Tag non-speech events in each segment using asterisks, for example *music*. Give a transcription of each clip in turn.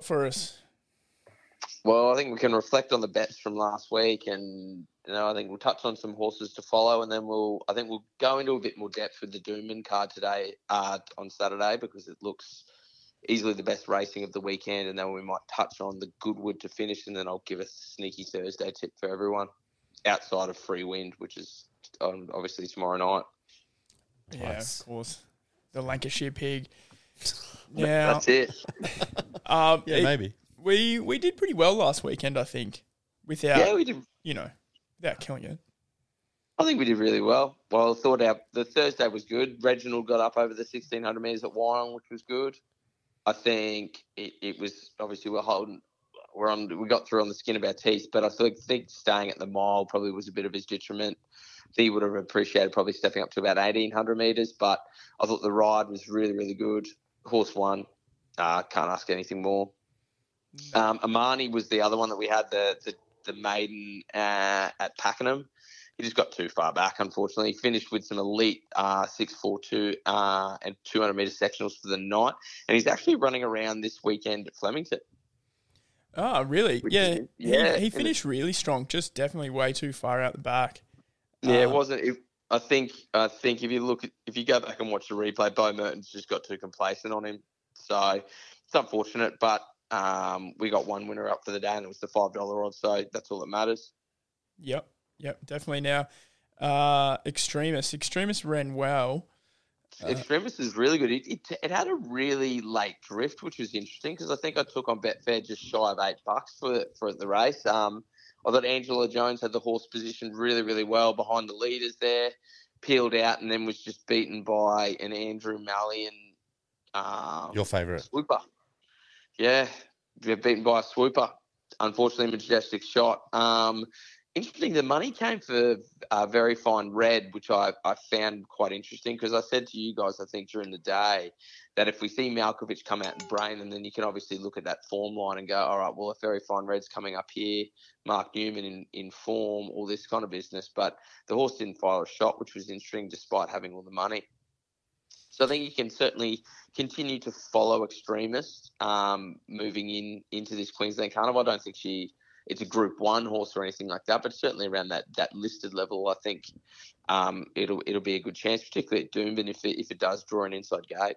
got for us? Well, I think we can reflect on the bets from last week, and you know, I think we'll touch on some horses to follow, and then we'll, I think we'll go into a bit more depth with the Doomben card today, uh, on Saturday, because it looks easily the best racing of the weekend, and then we might touch on the Goodwood to finish, and then I'll give a sneaky Thursday tip for everyone outside of Free Wind, which is um, obviously tomorrow night. Yeah, Nice. of course. The Lancashire pig. *laughs* Yeah. That's it. Um, *laughs* Yeah, it- maybe. We we did pretty well last weekend, I think, without yeah, we did. you know, without killing it. I think we did really well. Well, I thought our the Thursday was good. Reginald got up over the sixteen hundred meters at Wyong, which was good. I think it, it was obviously we're holding we're on we got through on the skin of our teeth, but I think, think staying at the mile probably was a bit of his detriment. He would have appreciated probably stepping up to about eighteen hundred meters, but I thought the ride was really really good. Horse one. Uh, can't ask anything more. Um, Amani was the other one that we had the the, the maiden uh, at Pakenham. He just got too far back, unfortunately. He finished with some elite uh, 642 uh, and 200 meter sectionals for the night, and he's actually running around this weekend at Flemington. Oh, really? Which Yeah. is- he- yeah, He, and finished really strong, just definitely way too far out the back. Yeah, it Uh, wasn't. It, I think. I think if you look, if you go back and watch the replay, Beau Mertens just got too complacent on him. So it's unfortunate, but um, we got one winner up for the day, and it was the five dollar odds. So that's all that matters. Yep. Yep. Definitely now. Uh, Extremis. Extremis ran well. Uh, is really good. It, it, it had a really late drift, which was interesting because I think I took on Betfair just shy of eight bucks for for the race. Um, I thought Angela Jones had the horse positioned really, really well behind the leaders there, peeled out, and then was just beaten by an Andrew Mallyon um, Your favourite. swooper. Yeah, they're beaten by a swooper. Unfortunately, majestic shot. Um, interesting. The money came for uh, very fine red, which I, I found quite interesting because I said to you guys, I think during the day, that if we see Malkovich come out and brain, and then you can obviously look at that form line and go, all right, well, if very fine red's coming up here, Mark Newnham in, in form, all this kind of business. But the horse didn't fire a shot, which was interesting despite having all the money. So I think you can certainly continue to follow Extremis um, moving in into this Queensland Carnival. I don't think she it's a Group One horse or anything like that, but certainly around that that listed level, I think um, it'll it'll be a good chance, particularly at Doomben if it if it does draw an inside gate.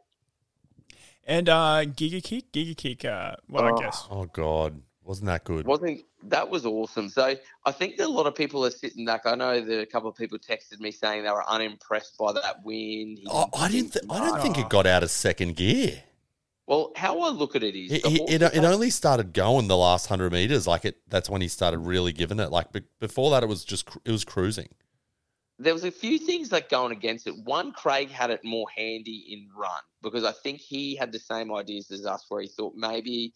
And uh, Giga Kick. Giga Kick. Uh, well, Oh. I guess. Oh God, wasn't that good? wasn't that was awesome. So I think that a lot of people are sitting back. I know that a couple of people texted me saying they were unimpressed by that win. He Oh, I didn't. Th- I don't think Oh. it got out of second gear. How I look at it is, It, the it, it, only started going the last hundred meters. Like it, that's when he started really giving it. Like be- before that, it was just it was cruising. there was a few things like going against it. One, Craig had it more handy in run because I think he had the same ideas as us, where he thought maybe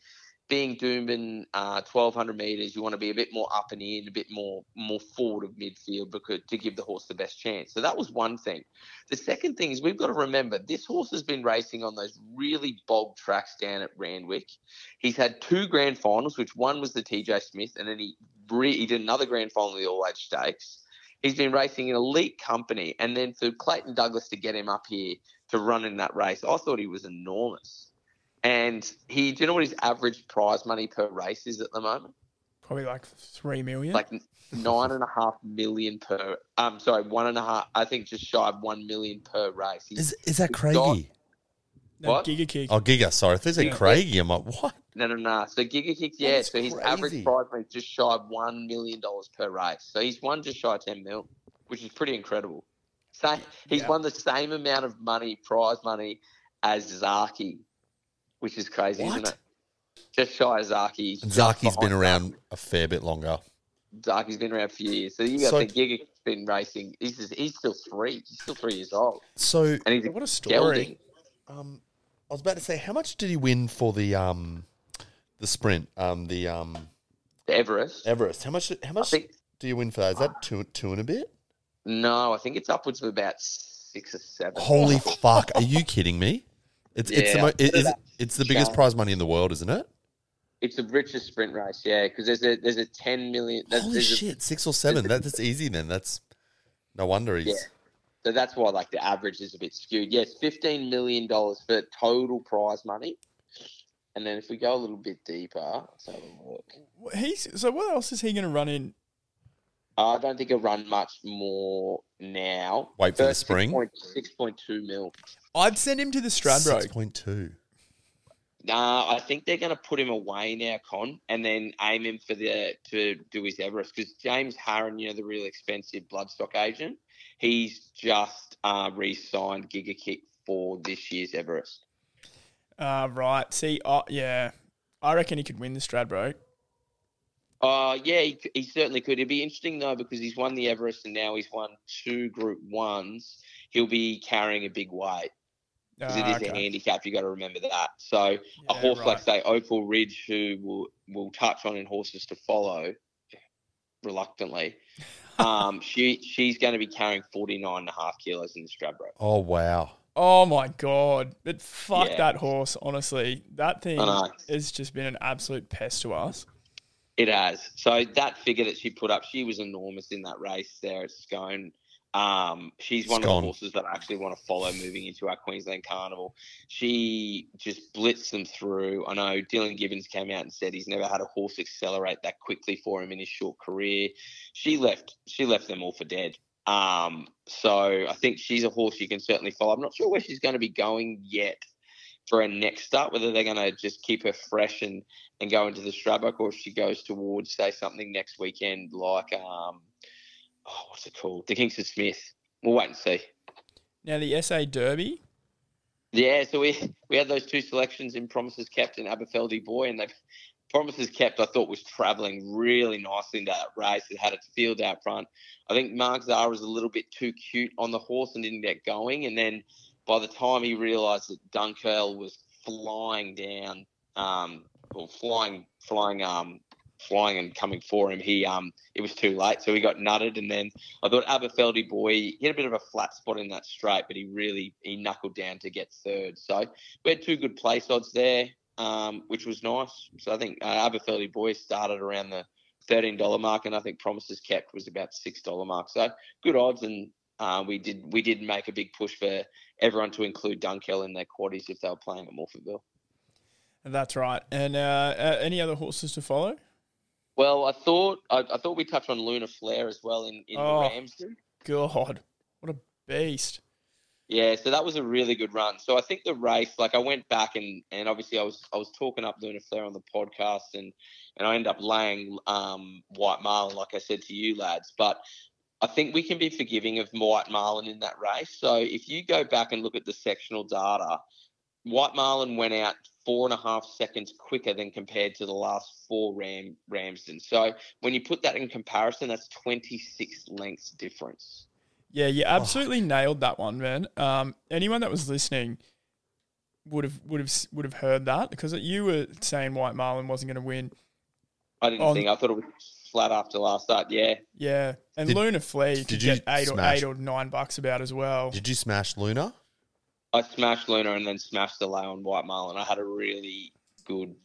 being Doomben, uh, twelve hundred meters, you want to be a bit more up and in, a bit more more forward of midfield because to give the horse the best chance. So that was one thing. The second thing is we've got to remember this horse has been racing on those really bog tracks down at Randwick. He's had two grand finals, which one was the TJ Smith, and then he re- he did another grand final in the All Age Stakes. He's been racing in elite company, and then for Clayton Douglas to get him up here to run in that race, I thought he was enormous. And he, do you know what his average prize money per race is at the moment? Probably like three million. Like nine and a half million per. I'm sorry, one and a half. I think just shy of one million per race. He's, Is is that It's Craigie? no, what? Giga Kick. Oh, Giga. Sorry, if they said Yeah. Craigie, I'm like, what? no, no, no. So Giga Kicks, yeah. is So his crazy. average prize money is just shy of one million dollars per race. So he's won just shy of ten mil, which is pretty incredible. So he's Yeah. won the same amount of money, prize money, as Zaki, which is crazy, isn't it? Just shy of Zaki. And Zaki's been around a fair bit longer. Zaki's been around for years. So you got So- think Giga's been racing. He's just, he's still three. He's still three years old, So, and he's What a story. um, I was about to say, how much did he win for the um, the sprint? Um, the um, The Everest. Everest. How much? How much think do you win for that? Is that two two and a bit? no, I think it's upwards of about six or seven. Holy fuck! Are you kidding me? It's it's the mo- it, is, it's the biggest prize money in the world, isn't it? It's the richest sprint race, yeah, because there's a there's a ten million. There's, Holy there's a- shit! Six or seven. That, that's easy then. That's no wonder he's. Yeah. So that's why like the average is a bit skewed. Yes, fifteen million dollars for total prize money. And then if we go a little bit deeper, let's have a look. He's so. What else is he going to run in? I don't think he'll run much more now. Wait for the spring? Six point two mil. I'd send him to the Stradbroke. Six point two. Nah, I think they're going to put him away now, Con, and then aim him for the to do his Everest because James Harron, you know, the real expensive bloodstock agent, he's just uh, re-signed Gigakick for this year's Everest. Uh, right. See, uh, yeah, I reckon he could win the Stradbroke. Uh, yeah, he, he certainly could. It'd be interesting though because he's won the Everest and now he's won two Group Ones. He'll be carrying a big weight because it Ah, is okay. a handicap. You got to remember that. So a horse right. like say Opal Ridge, who will will touch on in horses to follow, reluctantly. *laughs* Um, she she's going to be carrying 49 and a half kilos in the Stradbroke. Oh wow! Oh my god! But fuck Yeah. that horse. Honestly, that thing has just been an absolute pest to us. It has. So that figure that she put up, she was enormous in that race there at Scone. Um, she's one of Scone. the horses that I actually want to follow moving into our Queensland Carnival. She just blitzed them through. I know Dylan Gibbons came out and said he's never had a horse accelerate that quickly for him in his short career. She left. She left them all for dead. Um, so I think she's a horse you can certainly follow. I'm not sure where she's going to be going yet for her next start. Whether they're going to just keep her fresh and and go into the Stradbroke, or if she goes towards say something next weekend like um, oh, what's it called, the Kingsford Smith. We'll wait and see. Now the SA Derby. Yeah, so we we had those two selections in Promises Kept and Aberfeldy Boy, and they Promises Kept I thought was travelling really nicely in that race. It had its field out front. I think Mark Zahra was a little bit too cute on the horse and didn't get going, and then by the time he realised that Dunkel was flying down, um, or flying, flying, um, flying and coming for him, he um, it was too late, so he got nutted, and then I thought Aberfeldy boy he had a bit of a flat spot in that straight, but he really he knuckled down to get third. So we had two good place odds there, um, which was nice. So I think uh, Aberfeldy boy started around the thirteen dollar mark, and I think Promises Kept was about six dollar mark. So good odds, and uh, we did we did make a big push for everyone to include Dunkel in their quarters if they were playing at Morphettville. That's right. And uh, uh, any other horses to follow? Well, I thought I, I thought we touched on Luna Flare as well in, in Oh. the Ramsden. God, what a beast! Yeah, so that was a really good run. So I think the race, like I went back and and obviously I was I was talking up Luna Flair on the podcast and and I ended up laying um, White Marlin, like I said to you lads. But I think we can be forgiving of White Marlin in that race. So if you go back and look at the sectional data, White Marlin went out four and a half seconds quicker than compared to the last four Ram Ramsden. So when you put that in comparison, that's 26 lengths difference. Yeah, you absolutely nailed that one, man. Um, anyone that was listening would have would have would have heard that because you were saying White Marlin wasn't going to win. I didn't On- think. I thought it was flat after last start. Yeah. Yeah, and Did- Luna Flea you did could you get eight or eight or nine bucks about as well. Did you smash Luna? I smashed Luna and then smashed the lay on White Marlin. I had a really good,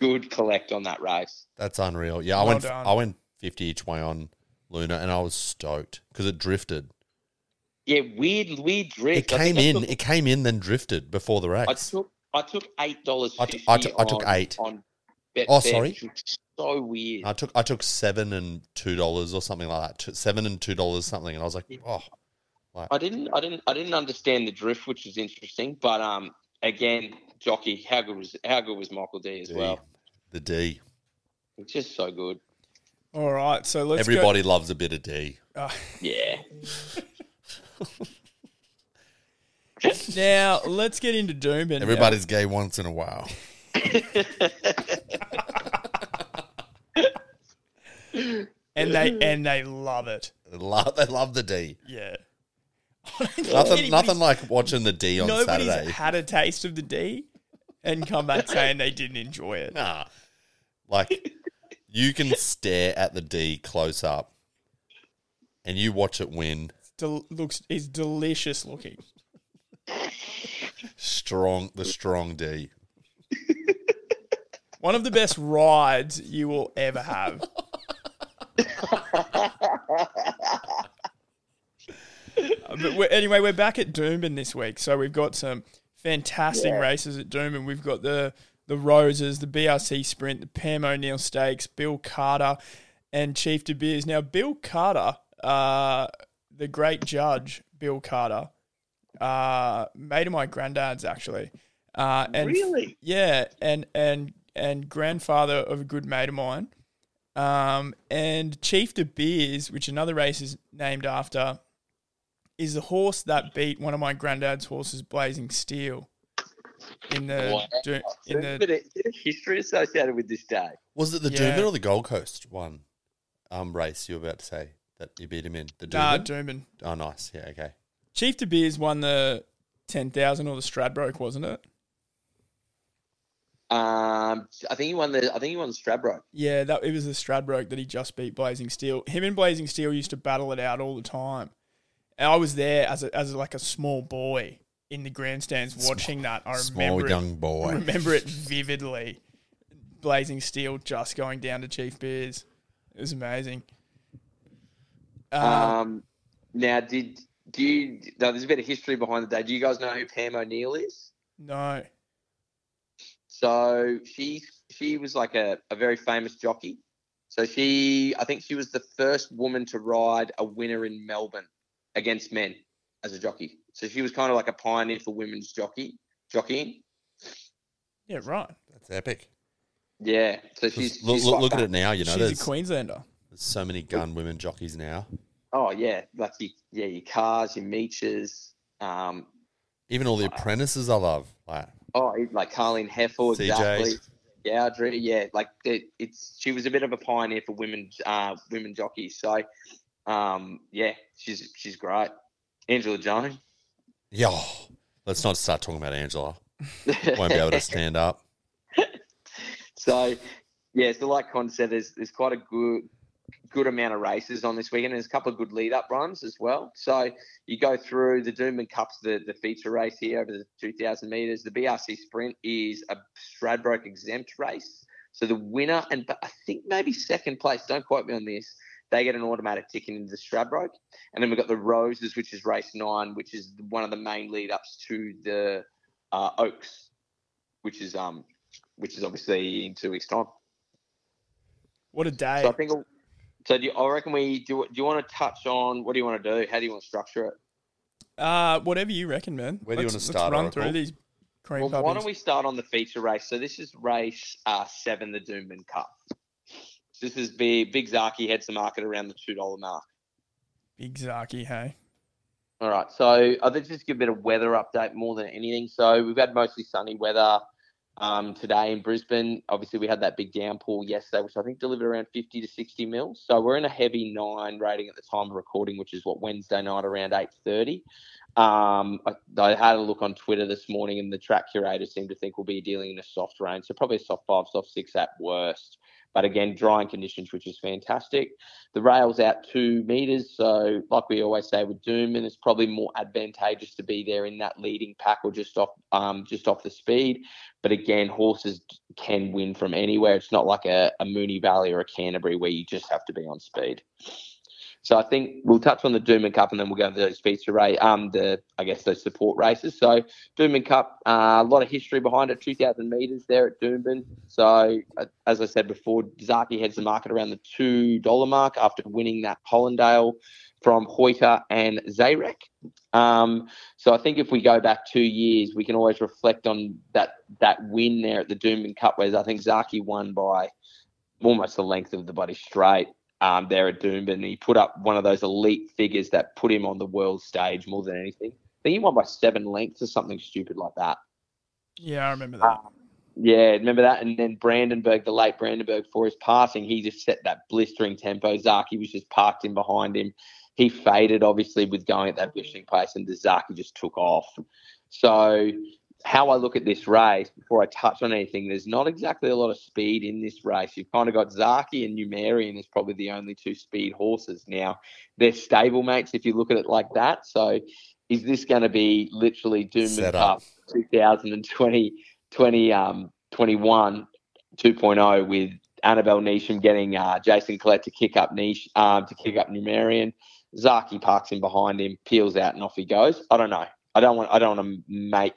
good collect on that race. That's unreal. Yeah, I Well went. done. I went fifty each way on Luna, and I was stoked because it drifted. Yeah, weird, weird drift. It came in. took- It came in, then drifted before the race. I took, I took eight dollars I t- fifty. I took- on- eight. On Betfair, Oh, sorry. which was So weird. I took I took seven and two dollars or something like that. Seven and two dollars something, and I was like, oh, I didn't, I didn't, I didn't understand the drift, which was interesting. But um, again, jockey, how good was how good was Michael D as D. well? the D. It's just so good. All right, so let's go- Everybody loves a bit of D. Uh, *laughs* Yeah. *laughs* now let's get into Doomben. now. Everybody's gay once in a while. *laughs* and they and they love it. They love, they love the D. Yeah. *laughs* Nothing, nothing like watching the D on Nobody's Saturday. had a taste of the D and come back saying they didn't enjoy it. Nah, like You can stare at the D close up, and you watch it win. Del- looks is delicious looking. Strong, the strong D. One of the best rides you will ever have. *laughs* But we're, anyway, we're back at Doomben this week, so we've got some fantastic Yeah. races at Doomben. We've got the the Roses, the BRC Sprint, the Pam O'Neill Stakes, Bill Carter, and Chief De Beers. Now, Bill Carter, uh, the great judge, Bill Carter, uh, mate of my granddad's actually, uh, and Really? yeah, and and and grandfather of a good mate of mine. Um, and Chief De Beers, which another race is named after, is the horse that beat one of my granddad's horses, Blazing Steel, in the Wow. do- in the bit of- bit of history associated with this day. Was it the Yeah. Doomben or the Gold Coast one um, race you were about to say that you beat him in? The nah, Doomben? Doomben. oh, nice. Yeah, okay. Chief De Beers won the ten thousand or the Stradbroke, wasn't it? Um, I think he won the. I think he won the Stradbroke. Yeah, that it was the Stradbroke that he just beat Blazing Steel. Him and Blazing Steel used to battle it out all the time. And I was there as a, as like a small boy in the grandstands watching that. I Small remember it, young boy. *laughs* remember it vividly. Blazing Steel just going down to Chief Beers. It was amazing. Uh, Um, now did do you? No, there's a bit of history behind the day. Do you guys know who Pam O'Neill is? no. So she she was like a, a very famous jockey. So she I think she was the first woman to ride a winner in Melbourne against men as a jockey. So she was kind of like a pioneer for women's jockey jockeying. Yeah, right. That's epic. Yeah. So she's, look, she's look, look at it now. You know, She's there's, a Queenslander. there's so many gun women jockeys now. Oh yeah, like your, yeah, your cars, your Meaches, um, Even all the apprentices I love. Like, oh like Carlene Heffel, CJs. exactly. Yeah, Audrey, yeah, like it, it's she was a bit of a pioneer for women uh, women jockeys. So um, yeah, she's she's great. Angela Jones. yo, let's not start talking about Angela. Won't be able to stand up. *laughs* so yeah, so like Con said, there's there's quite a good good amount of races on this weekend. There's a couple of good lead up runs as well. So you go through the Doomben Cup's the, the feature race here over the 2,000 meters. The BRC Sprint is a Stradbroke exempt race. So the winner and but I think maybe second place. Don't quote me on this. They get an automatic ticket into the Stradbroke, and then we've got the Roses, which is race nine, which is one of the main lead ups to the uh, Oaks, which is um, which is obviously in two weeks' time. What a day. So I think. So do you, I reckon we do. Do you want to touch on what do you want to do? How do you want to structure it? Uh, whatever you reckon, man. Where do you wanna start? let's start, run Oracle? through these cream Well, why don't we start on the feature race? So this is race uh, seven, the Doomben Cup. This is big. Big Zaki heads the market around the two dollar mark. Big Zaki, hey. All right. So I think just give a bit of weather update more than anything. So we've had mostly sunny weather um, today in Brisbane. Obviously, we had that big downpour yesterday, which I think delivered around 50 to 60 mils. So we're in a heavy nine rating at the time of recording, which is what Wednesday night around 8:30. Um, I, I had a look on Twitter this morning, and the track curator seemed to think we'll be dealing in a soft rain, so probably a soft five, soft six at worst. But again, drying conditions, which is fantastic. The rail's out two meters, so like we always say with Doom, and it's probably more advantageous to be there in that leading pack or just off, um, just off the speed. But again, horses can win from anywhere. It's not like a, a Moonee Valley or a Canterbury where you just have to be on speed. So I think we'll touch on the Doomben Cup and then we'll go to those feature race, um, the I guess those support races. So Doomben Cup, uh, a lot of history behind it, 2,000 metres there at Doomben. So uh, as I said before, Zaki heads the market around the two dollar mark after winning that Hollindale from Hoyter and Zayrek. Um, so I think if we go back two years, we can always reflect on that that win there at the Doomben Cup, where I think Zaki won by almost the length of the body straight um, there at Doomben. He put up one of those elite figures that put him on the world stage more than anything. I think he won by seven lengths or something stupid like that. Yeah, I remember that. Yeah, remember that? And then Brandenburg, the late Brandenburg, for his passing, he just set that blistering tempo. Zaki was just parked in behind him. He faded, obviously, with going at that blistering pace, and the Zaki just took off. So how I look at this race before I touch on anything, there's not exactly a lot of speed in this race. You've kind of got Zaki and Numerian is probably the only two speed horses. Now, they're stable mates if you look at it like that. So, is this going to be literally Doom Set Cup up. 2020, 20, um, 21 2.0 with Annabelle Neasham getting uh, Jason Collette to kick up Niche, um, to kick up Numerian. Zaki parks in behind him, peels out, and off he goes. I don't know. I don't want. I don't want to make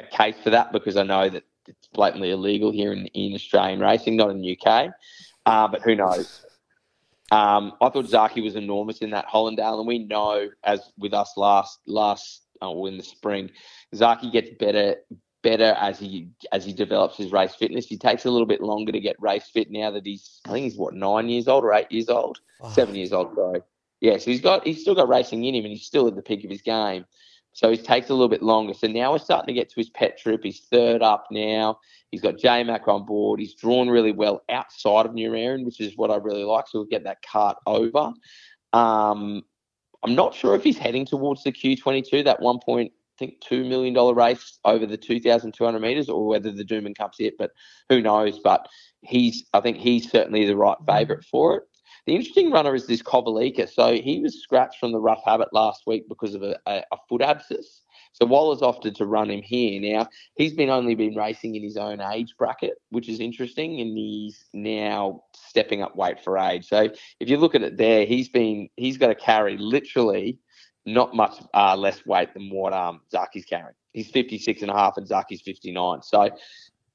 a case for that because I know that it's blatantly illegal here in, in Australian racing, not in the UK. Uh, but who knows? Um, I thought Zaki was enormous in that Hollindale, and we know, as with us last last oh, in the spring, Zaki gets better better as he as he develops his race fitness. He takes a little bit longer to get race fit now that he's I think he's what nine years old or eight years old, seven years old. Sorry, yeah. So he's got he's still got racing in him, and he's still at the peak of his game. So he takes a little bit longer. So now we're starting to get to his pet trip. He's third up now. He's got J Mac on board. He's drawn really well outside of Numerian, which is what I really like. So we'll get that cart over. Um, I'm not sure if he's heading towards the Q22, that one point, I think two million dollar race over the 2,200 meters, or whether the Doomben Cup's it, but who knows? But he's, I think he's certainly the right favourite for it. The interesting runner is this Kovalica. So he was scratched from the rough habit last week because of a, a, a foot abscess. So Waller's opted to run him here. Now he's been only been racing in his own age bracket, which is interesting, and he's now stepping up weight for age. So if you look at it there, he's been he's got to carry literally not much uh, less weight than what um Zaki's carrying. He's 56 and a half and Zaki's 59. So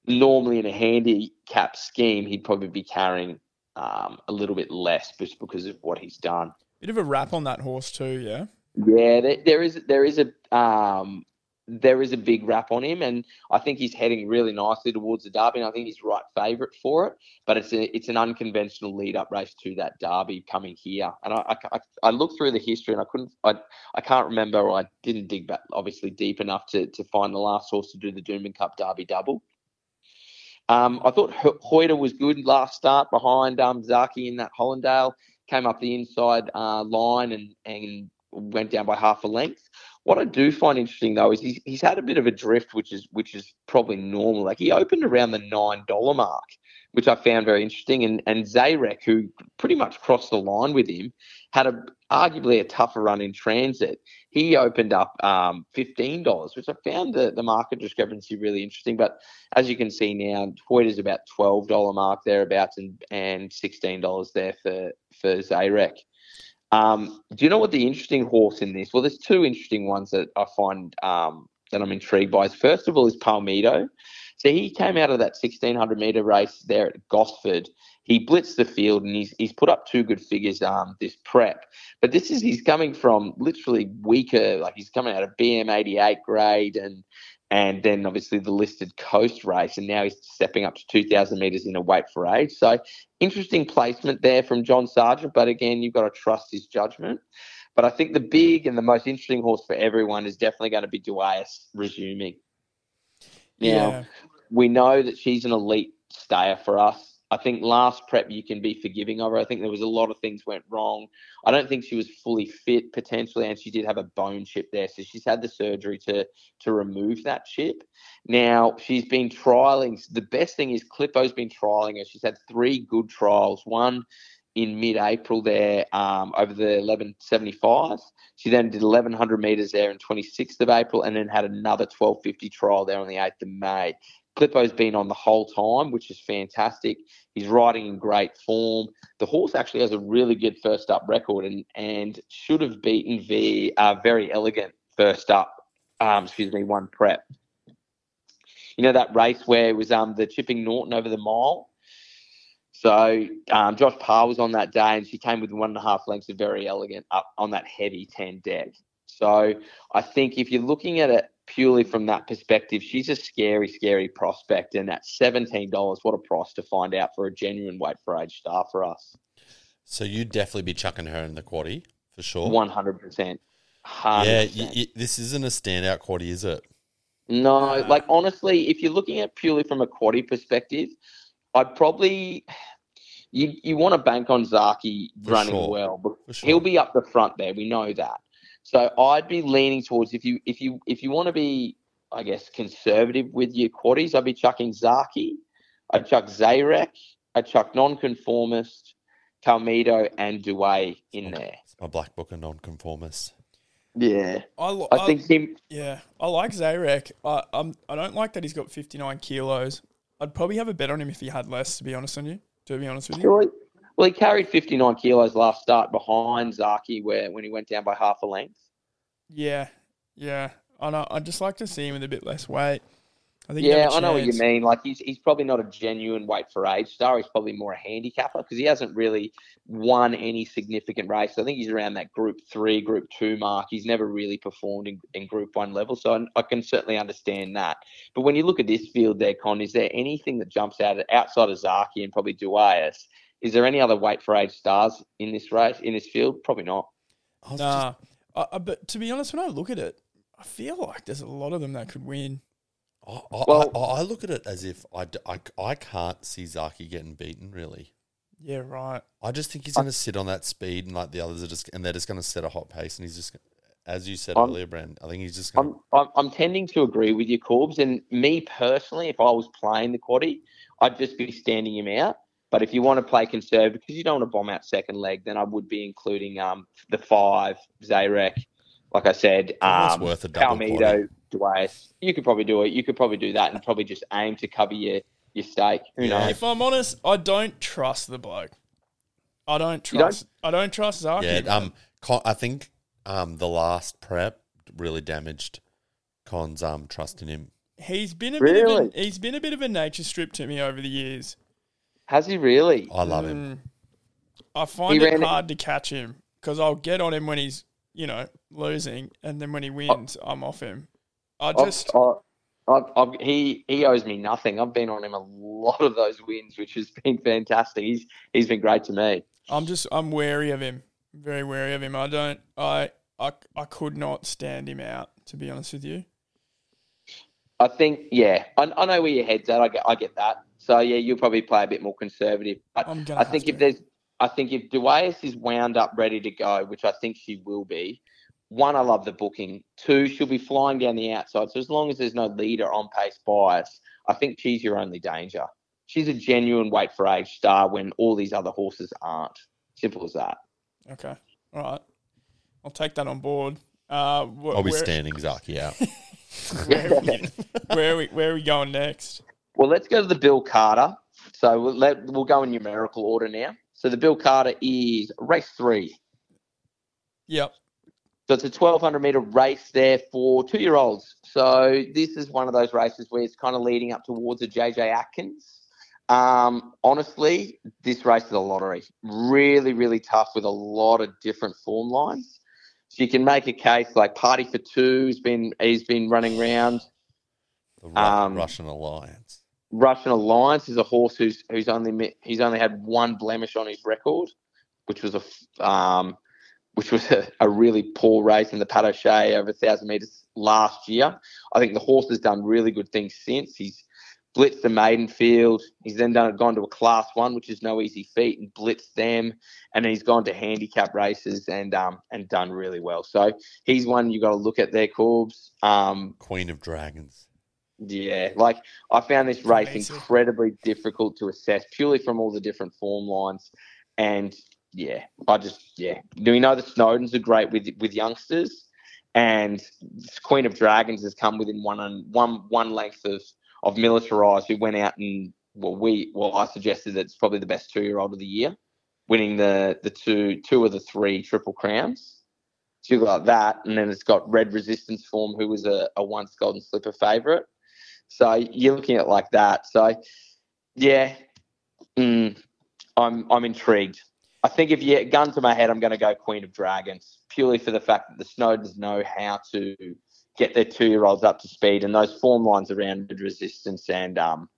normally in a handicap scheme, he'd probably be carrying um, a little bit less just because of what he's done. Bit of a wrap on that horse too, yeah. Yeah, there, there is there is a um, there is a big rap on him, and I think he's heading really nicely towards the Derby. And I think he's right favourite for it, but it's a it's an unconventional lead up race to that Derby coming here. And I, I, I looked through the history, and I couldn't I, I can't remember, or I didn't dig back obviously deep enough to to find the last horse to do the Doomben Cup Derby double. Um, I thought Ho- Hoyter was good last start behind um, Zaki in that Hollindale. Came up the inside uh, line and, and went down by half a length. What I do find interesting though is he's, he's had a bit of a drift, which is which is probably normal. Like he opened around the nine dollar mark, which I found very interesting. And and Zayrek, who pretty much crossed the line with him, had a arguably a tougher run in transit. He opened up um, fifteen dollars, which I found the, the market discrepancy really interesting. But as you can see now, Hoyt is about twelve dollar mark thereabouts, and and sixteen dollars there for for Zayrek. Um, do you know what the interesting horse in this? Well, there's two interesting ones that I find um, that I'm intrigued by. First of all, is Palmito. So he came out of that 1600 meter race there at Gosford. He blitzed the field and he's he's put up two good figures um, this prep. But this is he's coming from literally weaker, like he's coming out of BM 88 grade and and then obviously the listed coast race, and now he's stepping up to 2,000 metres in a weight for age. So interesting placement there from John Sargent, but again, you've got to trust his judgment. But I think the big and the most interesting horse for everyone is definitely going to be Duais resuming. Now, Yeah. we know that she's an elite stayer for us. I think last prep you can be forgiving of her. I think there was a lot of things went wrong. I don't think she was fully fit potentially, and she did have a bone chip there, so she's had the surgery to to remove that chip. Now she's been trialing. The best thing is Clippo's been trialing her. She's had three good trials. One in mid-April there um, over the 1175. She then did 1100 meters there on 26th of April, and then had another 1250 trial there on the 8th of May. Clippo's been on the whole time, which is fantastic. He's riding in great form. The horse actually has a really good first up record and, and should have beaten the uh, Verry Elleegant first up, um, excuse me, one prep. You know that race where it was um, the Chipping Norton over the mile? So um, Josh Parr was on that day and she came with one and a half lengths of Verry Elleegant up on that heavy 10 deck. So I think if you're looking at it purely from that perspective, she's a scary, scary prospect. And at $17, what a price to find out for a genuine weight for age star for us. So you'd definitely be chucking her in the quaddy for sure. 100%. 100%. Yeah, y y this isn't a standout quaddy, is it? No, like honestly, if you're looking at purely from a quaddy perspective, I'd probably you you want to bank on Zaki running sure. well. But sure. He'll be up the front there. We know that. So I'd be leaning towards if you if you if you want to be I guess, conservative with your quaddies, I'd be chucking Zaki, I'd chuck Zayrek, I'd chuck Nonconformist, Calmido, and Duais in there. It's my black book of nonconformists. Yeah, I, li- I think him. Yeah, I like Zayrek. I um, I don't like that he's got 59 kilos. I'd probably have a bet on him if he had less, to be honest on you. To be honest with you. Well, he carried 59 kilos last start behind Zaki, where when he went down by half a length. Yeah, yeah. I know. I'd just like to see him with a bit less weight. I think. Yeah, I know what you mean. Like he's he's probably not a genuine weight for age star. He's probably more a handicapper because he hasn't really won any significant race. I think he's around that Group Three, Group Two mark. He's never really performed in, in Group One level, so I, I can certainly understand that. But when you look at this field, there, Con, is there anything that jumps out outside of Zaki and probably Duais? Is there any other weight for age stars in this race in this field? Probably not. I was Nah, I, I, but to be honest, when I look at it, I feel like there's a lot of them that could win. I, I, Well- I, I look at it as if I I can't see Zaki getting beaten, really. Yeah, right. I just think he's going to sit on that speed and like the others are just, and they're just going to set a hot pace. And he's just, as you said I'm- earlier, Brand, I think he's just going I'm, I'm I'm tending to agree with you, Corbs. And me personally, if I was playing the quaddy, I'd just be standing him out. But if you want to play conservative because you don't want to bomb out second leg, then I would be including um the five Zayrek, like I said, Almost um, worth a double Palmito, Duais. You could probably do it. You could probably do that and probably just aim to cover your your stake. Who Yeah. knows? If I'm honest, I don't trust the bloke. I don't You don't? trust. I don't trust Zaki. Yeah, um, Con, I think um, the last prep really damaged Con's um trust in him. he's been a bit of Really? a, he's been a bit of a nature strip to me over the years. Has he really? I love him. Mm. I find He it ran it- hard to catch him because I'll get on him when he's you know losing, and then when he wins, I'm off him. I I've- just I- I've, I've, he he owes me nothing. I've been on him a lot of those wins, which has been fantastic. He's he's been great to me. I'm just I'm wary of him. Very wary of him. I don't I I I could not stand him out to be honest with you. I think, yeah, I, I know where your head's at. I get, I get that. So yeah, you'll probably play a bit more conservative. But I'm gonna I think if to. there's, I think if Duais is wound up, ready to go, which I think she will be. One, I love the booking. Two, she'll be flying down the outside. So as long as there's no leader on pace bias, I think she's your only danger. She's a genuine weight for age star when all these other horses aren't. Simple as that. Okay. All right. I'll take that on board. Uh, wh- I'll be where, standing Zaki out. Where, are we, where, are we, where are we going next? Well, let's go to the Bill Carter. So we'll, let, we'll go in numerical order now. So the Bill Carter is race three. Yep. So it's a 1200 meter race there for two year olds. So this is one of those races where it's kind of leading up towards a JJ Atkins. Um, honestly, this race is a lottery. Really, really tough with a lot of different form lines. So you can make a case like Party for Two has been he's been running around. The Ru- Um, Russian Alliance. Russian Alliance is a horse who's who's only he's only had one blemish on his record, which was a um, which was a, a really poor race in the Padoche over a thousand meters last year. I think the horse has done really good things since. He's blitzed the maiden field. He's then done gone to a class one, which is no easy feat, and blitzed them. And he's gone to handicap races and um and done really well. So he's one you got to look at there, Corbs. Um, Queen of Dragons. Yeah, like I found this race amazing. incredibly difficult to assess purely from all the different form lines. And yeah, I just yeah. Do we know the Snowdens are great with with youngsters, and Queen of Dragons has come within one and one one length of of Militarized, who went out and well we well I suggested that it's probably the best two year old of the year, winning the the two two of the three triple crowns. So got that, and then it's got Red Resistance Form, who was a, a once Golden Slipper favourite. So you're looking at it like that. So yeah, mm, I'm I'm intrigued. I think if you gun to my head, I'm going to go Queen of Dragons purely for the fact that the Snowdens know how to get their two year olds up to speed, and those form lines around Red Resistance and um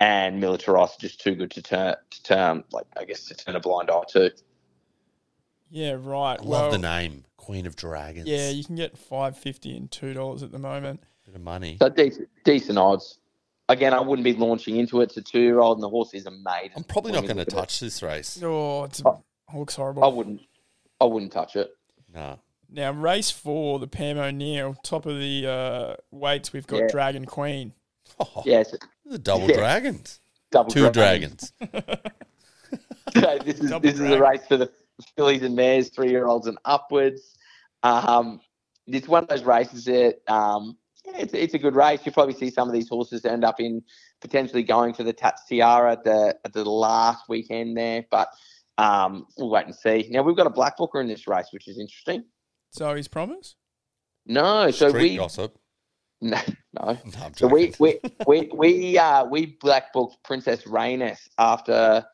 and Militarized are just too good to turn to turn like I guess to turn a blind eye to. Yeah, right. I well, love the name. Queen of Dragons. Yeah, you can get five fifty and two dollars at the moment. Bit of money. So decent, decent odds. Again, I wouldn't be launching into it. It's a two year old, and the horse is a maiden. I'm probably not going to look at it. touch this race. Oh, it's, it looks horrible. I wouldn't. I wouldn't touch it. Nah. Now, race four, the Pam O'Neill, top of the uh, weights, we've got Yeah. Dragon Queen. Oh, Yes, the double Yeah. dragons. double Two dragons. dragons. *laughs* So this is Double this is a race for the fillies and mares, three year olds and upwards. Um, it's one of those races that um, yeah, it's, it's a good race. You'll probably see some of these horses end up in potentially going for the Tats Tiara at the at the last weekend there, but um, we'll wait and see. Now we've got a black booker in this race, which is interesting. Zoe's promise? No, so Street we gossip. *laughs* no no. No, I'm So we we *laughs* we we uh we black booked Princess Rainess after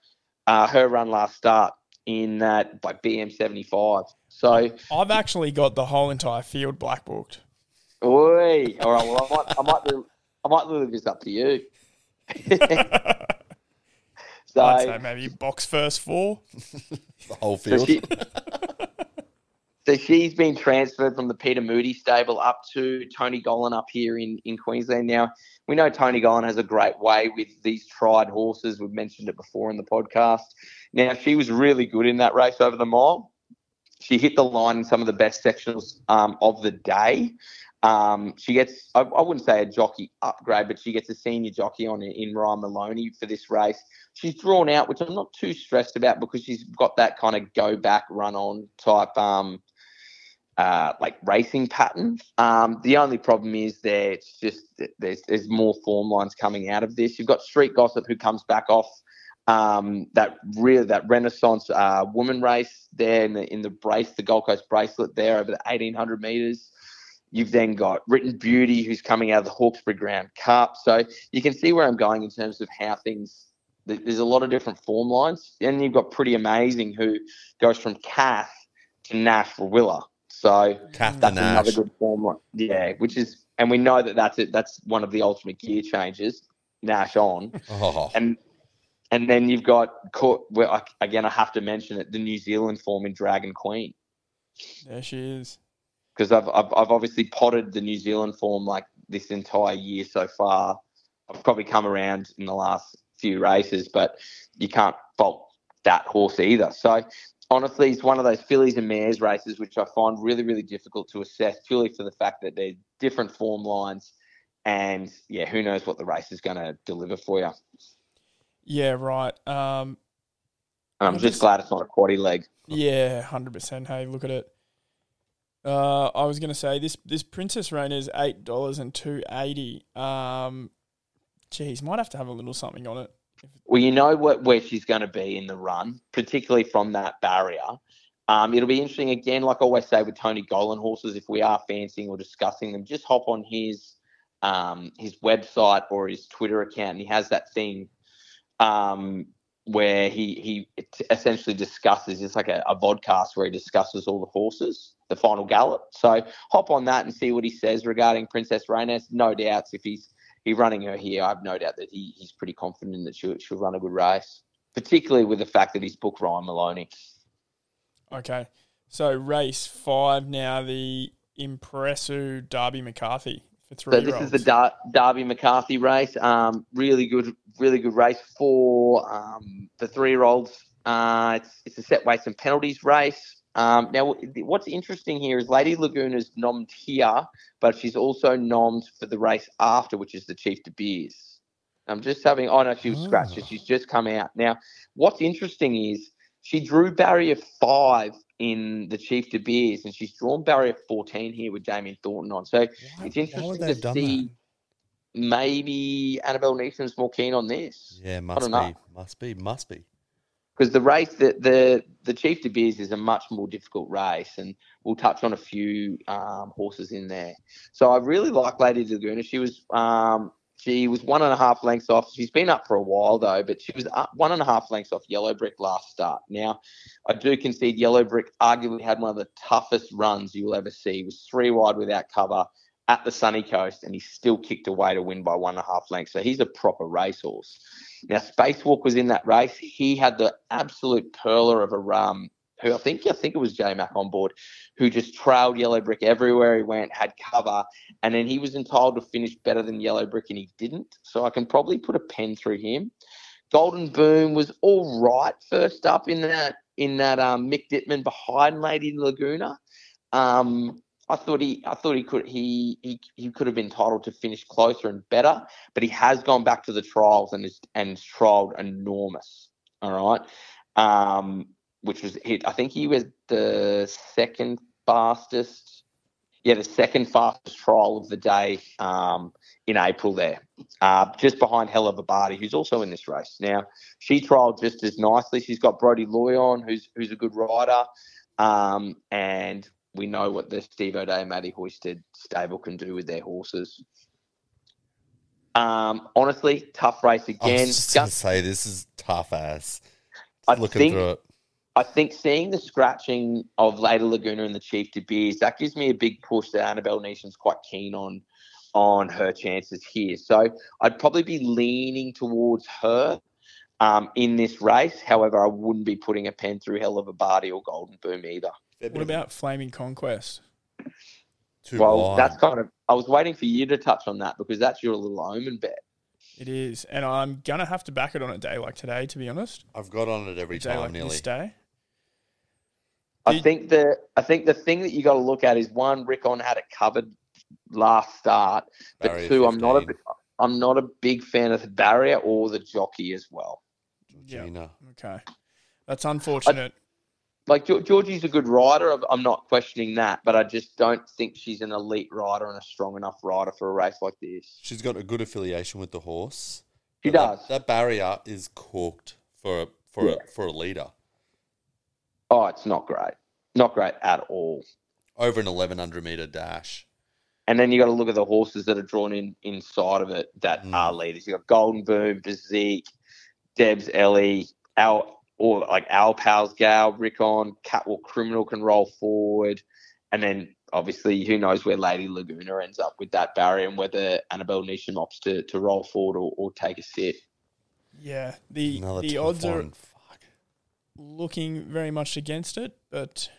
uh, her run last start in that by BM seventy five. So I've actually got the whole entire field black booked. Oi, all right. Well, I might I might leave- I might leave this up to you. I'd say so maybe box first four. *laughs* the whole so, field. she, *laughs* so she's been transferred from the Peter Moody stable up to Tony Gollan up here in in Queensland. Now we know Tony Gollan has a great way with these tried horses. We've mentioned it before in the podcast. Now she was really good in that race over the mile. She hit the line in some of the best sectionals um, of the day. Um, she gets, I, I wouldn't say a jockey upgrade, but she gets a senior jockey on in, Ryan Maloney for this race. She's drawn out, which I'm not too stressed about because she's got that kind of go back, run on type, um, uh, like racing pattern. Um, the only problem is there, it's just there's there's more form lines coming out of this. You've got Street Gossip who comes back off um, that real that Renaissance uh, woman race there in the in the brace, the Gold Coast bracelet there over the 1800 meters. You've then got Written Beauty, who's coming out of the Hawkesbury Ground Cup. So you can see where I'm going in terms of how things. There's a lot of different form lines, and you've got Pretty Amazing, who goes from Cath to Nash Rawiller. So Kath that's Nash. another good form line. Yeah, which is, and we know that that's it. That's one of the ultimate gear changes. Nash on, Oh, and and then you've got caught. Well, again, I have to mention it. The New Zealand form in Dragon Queen There she is. Because I've, I've I've obviously potted the New Zealand form like this entire year so far. I've probably come around in the last few races, but you can't fault that horse either. So honestly, it's one of those fillies and mares races which I find really really difficult to assess purely for the fact that they're different form lines, and yeah, who knows what the race is going to deliver for you. Yeah, right. Um, And I'm just just- glad it's not a quaddy leg. yeah, hundred percent. Hey, look at it. Uh, I was gonna say this this Princess Rain is eight dollars and two eighty. Um, geez, might have to have a little something on it. Well, you know what where she's going to be in the run, particularly from that barrier. Um, it'll be interesting again, like I always say with Tony Gollan horses. If we are fancying or discussing them, just hop on his um, his website or his Twitter account, and he has that thing um, where he he essentially discusses. It's like a, a where he discusses all the horses, the final gallop. So hop on that and see what he says regarding Princess Rainess. No doubts if he's he running her here, I have no doubt that he, he's pretty confident that she'll, she'll run a good race, particularly with the fact that he's booked Ryan Maloney. Okay, so race five now. The Impressu Darby McCarthy for three So this is the Dar- Darby McCarthy race. Um, really good, really good race for um, the three-year-olds. Uh, it's, it's a set weights and penalties race. Um, now, what's interesting here is Lady Laguna's nommed here, but she's also nommed for the race after, which is the Chief De Beers. I'm just having. Oh no, she was scratched. Oh. She's just come out. Now, what's interesting is she drew barrier five in the Chief De Beers, and she's drawn barrier 14 here with Damien Thornton on. So Why- it's interesting to see maybe Annabelle Neasham's more keen on this? Yeah, must don't know. be, must be, must be. because the race that the the Chief De Beers is a much more difficult race, and we'll touch on a few um, horses in there. So I really like Lady Laguna. She was um, she was one and a half lengths off. She's been up for a while though, but she was one and a half lengths off Yellow Brick last start. Now, I do concede Yellow Brick arguably had one of the toughest runs you'll ever see. He was three wide without cover at the sunny coast, and he still kicked away to win by one and a half lengths. So he's a proper racehorse. Now, Spacewalk was in that race. He had the absolute perler of a um, who I think I think it was J Mac on board, who just trailed Yellow Brick everywhere he went, had cover, and then he was entitled to finish better than Yellow Brick, and he didn't. So I can probably put a pen through him. Golden Boom was all right first up in that in that um, Mick Dittman behind Lady Laguna. Um, I thought he, I thought he could, he, he, he could have been entitled to finish closer and better, but he has gone back to the trials and is and trialed enormous. All right, um, which was hit. I think he was the second fastest. Yeah, the second fastest trial of the day um, in April there, uh, just behind Hella Babadi, who's also in this race. Now, she trialled just as nicely. She's got Brody Loyon, who's who's a good rider, um, and we know what the Steve O'Dea and Matty Hoysted stable can do with their horses. Um, honestly, tough race again. I was just going to say this is tough ass. I Looking think through it. I think seeing the scratching of Lady Laguna and the Chief De Beers, that gives me a big push that Annabelle Neasham's quite keen on on her chances here. So I'd probably be leaning towards her um, in this race. However, I wouldn't be putting a pen through Hell of a Barty or Golden Boom either. What about Flaming Conquest? Too well, wide. that's kind of. I was waiting for you to touch on that because that's your little omen bet. It is, and I'm gonna have to back it on a day like today. To be honest, I've got on it every a day time like nearly. this day. I think the I think the thing that you got to look at is one, Rickon had it covered last start, but Barrier two, I'm not a 15. I'm not a big fan of the barrier or the jockey as well. Yeah. Okay, that's unfortunate. Like Georgie's a good rider, I'm- I'm not questioning that, but I just don't think she's an elite rider and a strong enough rider for a race like this. She's got a good affiliation with the horse. She but that- does. That, barrier is corked for a, for Yeah. a, for a leader. Oh, it's not great, not great at all. Over an 1100 meter dash. And then you got to look at the horses that are drawn in inside of it that Mm. are leaders. You got Golden Boom, Physique, Debs Ellie, Al or like Al Pals Gal, Rickon, Catwalk Criminal can roll forward, and then obviously who knows where Lady Laguna ends up with that barrier and whether Annabelle Neasham opts to, to roll forward or, or take a sit. Yeah, the Another the odds are one. Fuck. Looking very much against it, but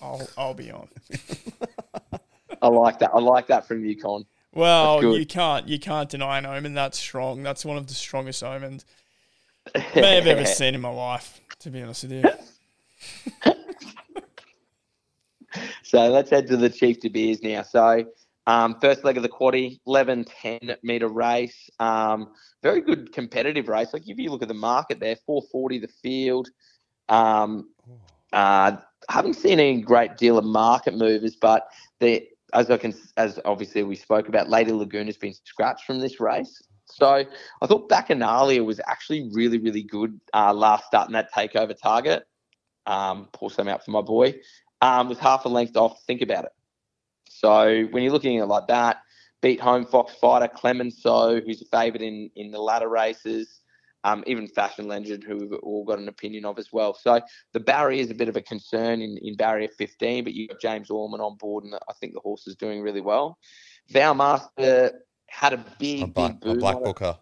I'll I'll be on. *laughs* I like that. I like that from you, Con. Well, you can't you can't deny an omen. That's strong. That's one of the strongest omens I *laughs* may have ever seen in my life. To be honest with you. *laughs* So let's head to the Chief De Beers now. So um, first leg of the quaddy, 11, 10 meter race. Um, very good competitive race. Like if you look at the market there, 440 the field. Um, uh, haven't seen any great deal of market movers, but the as I can as obviously we spoke about, Lady Laguna has been scratched from this race. So I thought Bacchanalia was actually really, really good uh, last start in that takeover target. Um, pour some out for my boy um, was half a length off. Think about it. So when you're looking at it like that, beat home Fox Fighter, Clemenceau, who's a favourite in in the latter races, um, even Fashion Legend, who we've all got an opinion of as well. So the barrier is a bit of a concern in, in barrier 15, but you've got James Orman on board, and I think the horse is doing really well. Vowmaster had a big, A black, big boom. a black booker.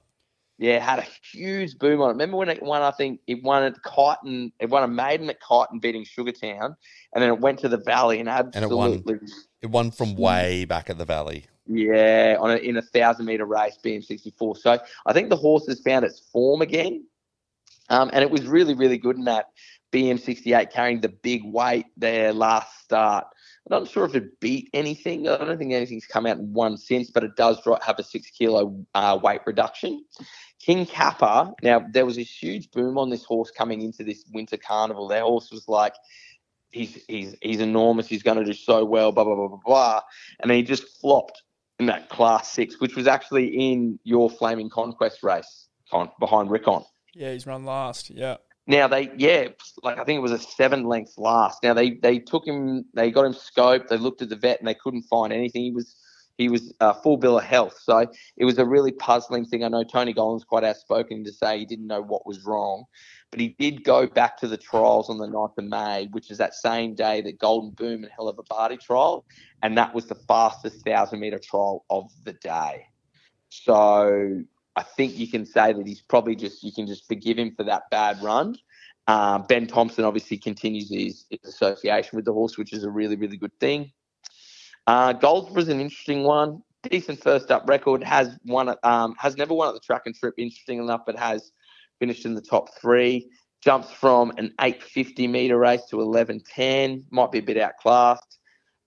Yeah, had a huge boom on it. Remember when it won? I think it won at Kyneton. It won a maiden at Kyneton, beating Sugartown, and then it went to the Valley and it won. absolutely, It won from way back at the valley. yeah, on a, in a thousand meter race, BM64. So I think the horse has found its form again, um, and it was really, really good in that BM68 carrying the big weight there last start. I'm not sure if it beat anything. I don't think anything's come out in one since, but it does have a six kilo uh, weight reduction. King Kappa. Now there was a huge boom on this horse coming into this winter carnival. Their horse was like, he's he's he's enormous. He's going to do so well. Blah blah blah blah blah. And then he just flopped in that class six, which was actually in your Flaming Conquest race con- behind Rickon. Yeah, he's run last. Yeah. Now they, yeah, like I think it was a seven length last. Now they they took him, they got him scoped. They looked at the vet and they couldn't find anything. He was he was uh, full bill of health. So it was a really puzzling thing. I know Tony Gollan's quite outspoken to say he didn't know what was wrong, but he did go back to the trials on the 9th of May, which is that same day that Golden Boom and Hell of a Party trial, and that was the fastest thousand meter trial of the day. So I think you can say that he's probably just you can just forgive him for that bad run. Um, ben Thompson obviously continues his, his association with the horse, which is a really really good thing. Uh, Goldsborough's an interesting one. Decent first up record. Has won. Um, has never won at the track and trip. Interesting enough, but has finished in the top three. Jumps from an 850 meter race to 1110. Might be a bit outclassed.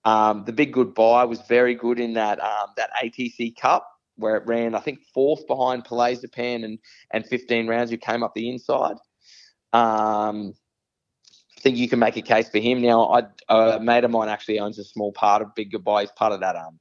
Um, the Big Goodbye was very good in that um, that ATC Cup where it ran, I think, fourth behind Palais Japan and and 15 rounds who came up the inside. Um, think you can make a case for him. Now, I, a mate of mine actually owns a small part of Big Goodbye. He's part of that um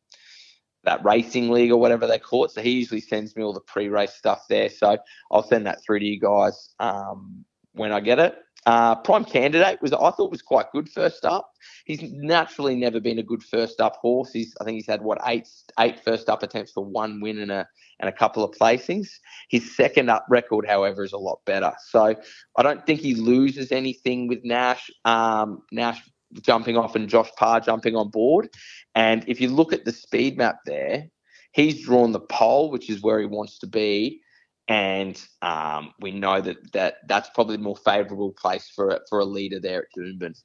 that racing league or whatever they call it. So he usually sends me all the pre-race stuff there. So I'll send that through to you guys um, when I get it. Uh, prime candidate was I thought was quite good first up. He's naturally never been a good first up horse. He's I think he's had what eight eight first up attempts for one win and a and a couple of placings. His second up record, however, is a lot better. So I don't think he loses anything with Nash. Um, Nash jumping off and Josh Parr jumping on board. And if you look at the speed map there, he's drawn the pole, which is where he wants to be and um, we know that, that that's probably the more favourable place for a, for a leader there at Doomben.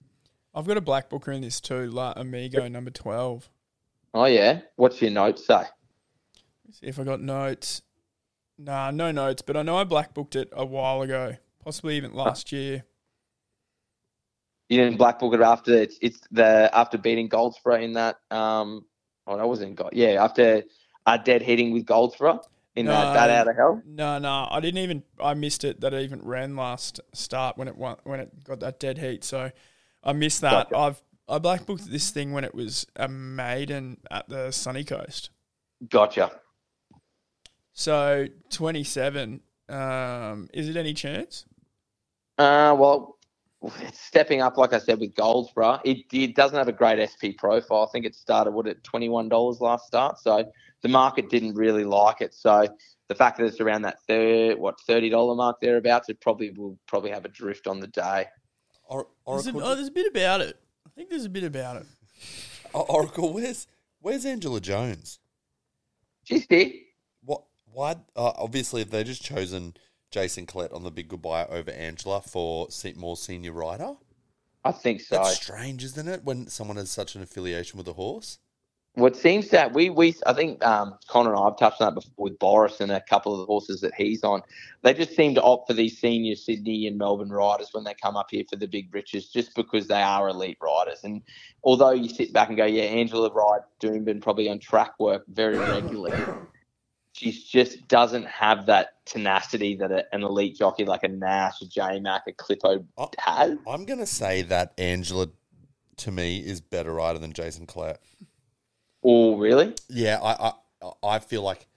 I've got a black booker in this too, La Amigo number twelve. Oh yeah, what's your notes say? See if I got notes. Nah, no notes, but I know I black booked it a while ago, possibly even last year. You didn't black book it after it's, it's the after beating Goldsboro in that. Um, oh, that wasn't God. Yeah, after a dead heading with Goldsboro in that, that out of hell. No, no, I didn't even. I missed it that it even ran last start when it won, when it got that dead heat. So I missed that. Gotcha. I've I black booked this thing when it was a maiden at the sunny coast. Gotcha. So twenty seven. Um, is it any chance? Uh, well, stepping up, like I said, with Goldsborough, It, it doesn't have a great SP profile. I think it started, what, at $21 last start. So the market didn't really like it. So the fact that it's around that third, what, $30 mark thereabouts, it probably will probably have a drift on the day. Or, There's a, oh, there's a bit about it. I think there's a bit about it. Oracle, where's where's Angela Jones? She's here. What? Why? Uh, obviously, if they just chosen Jason Collett on the Big Goodbye over Angela for se- more senior rider. I think so. That's strange, isn't it? When someone has such an affiliation with a horse. What seems that we we I think um, Connor and I have touched on that before with Boris and a couple of the horses that he's on. They just seem to opt for these senior Sydney and Melbourne riders when they come up here for the big riches, just because they are elite riders. And although you sit back and go, yeah, Angela ride Doomben probably on track work very regularly. She just doesn't have that tenacity that a, an elite jockey like a Nash, a J Mac, a Clippo Oh. has. I'm gonna say that Angela, to me, is better rider than Jason Collett. Oh, really? Yeah, I, I I feel like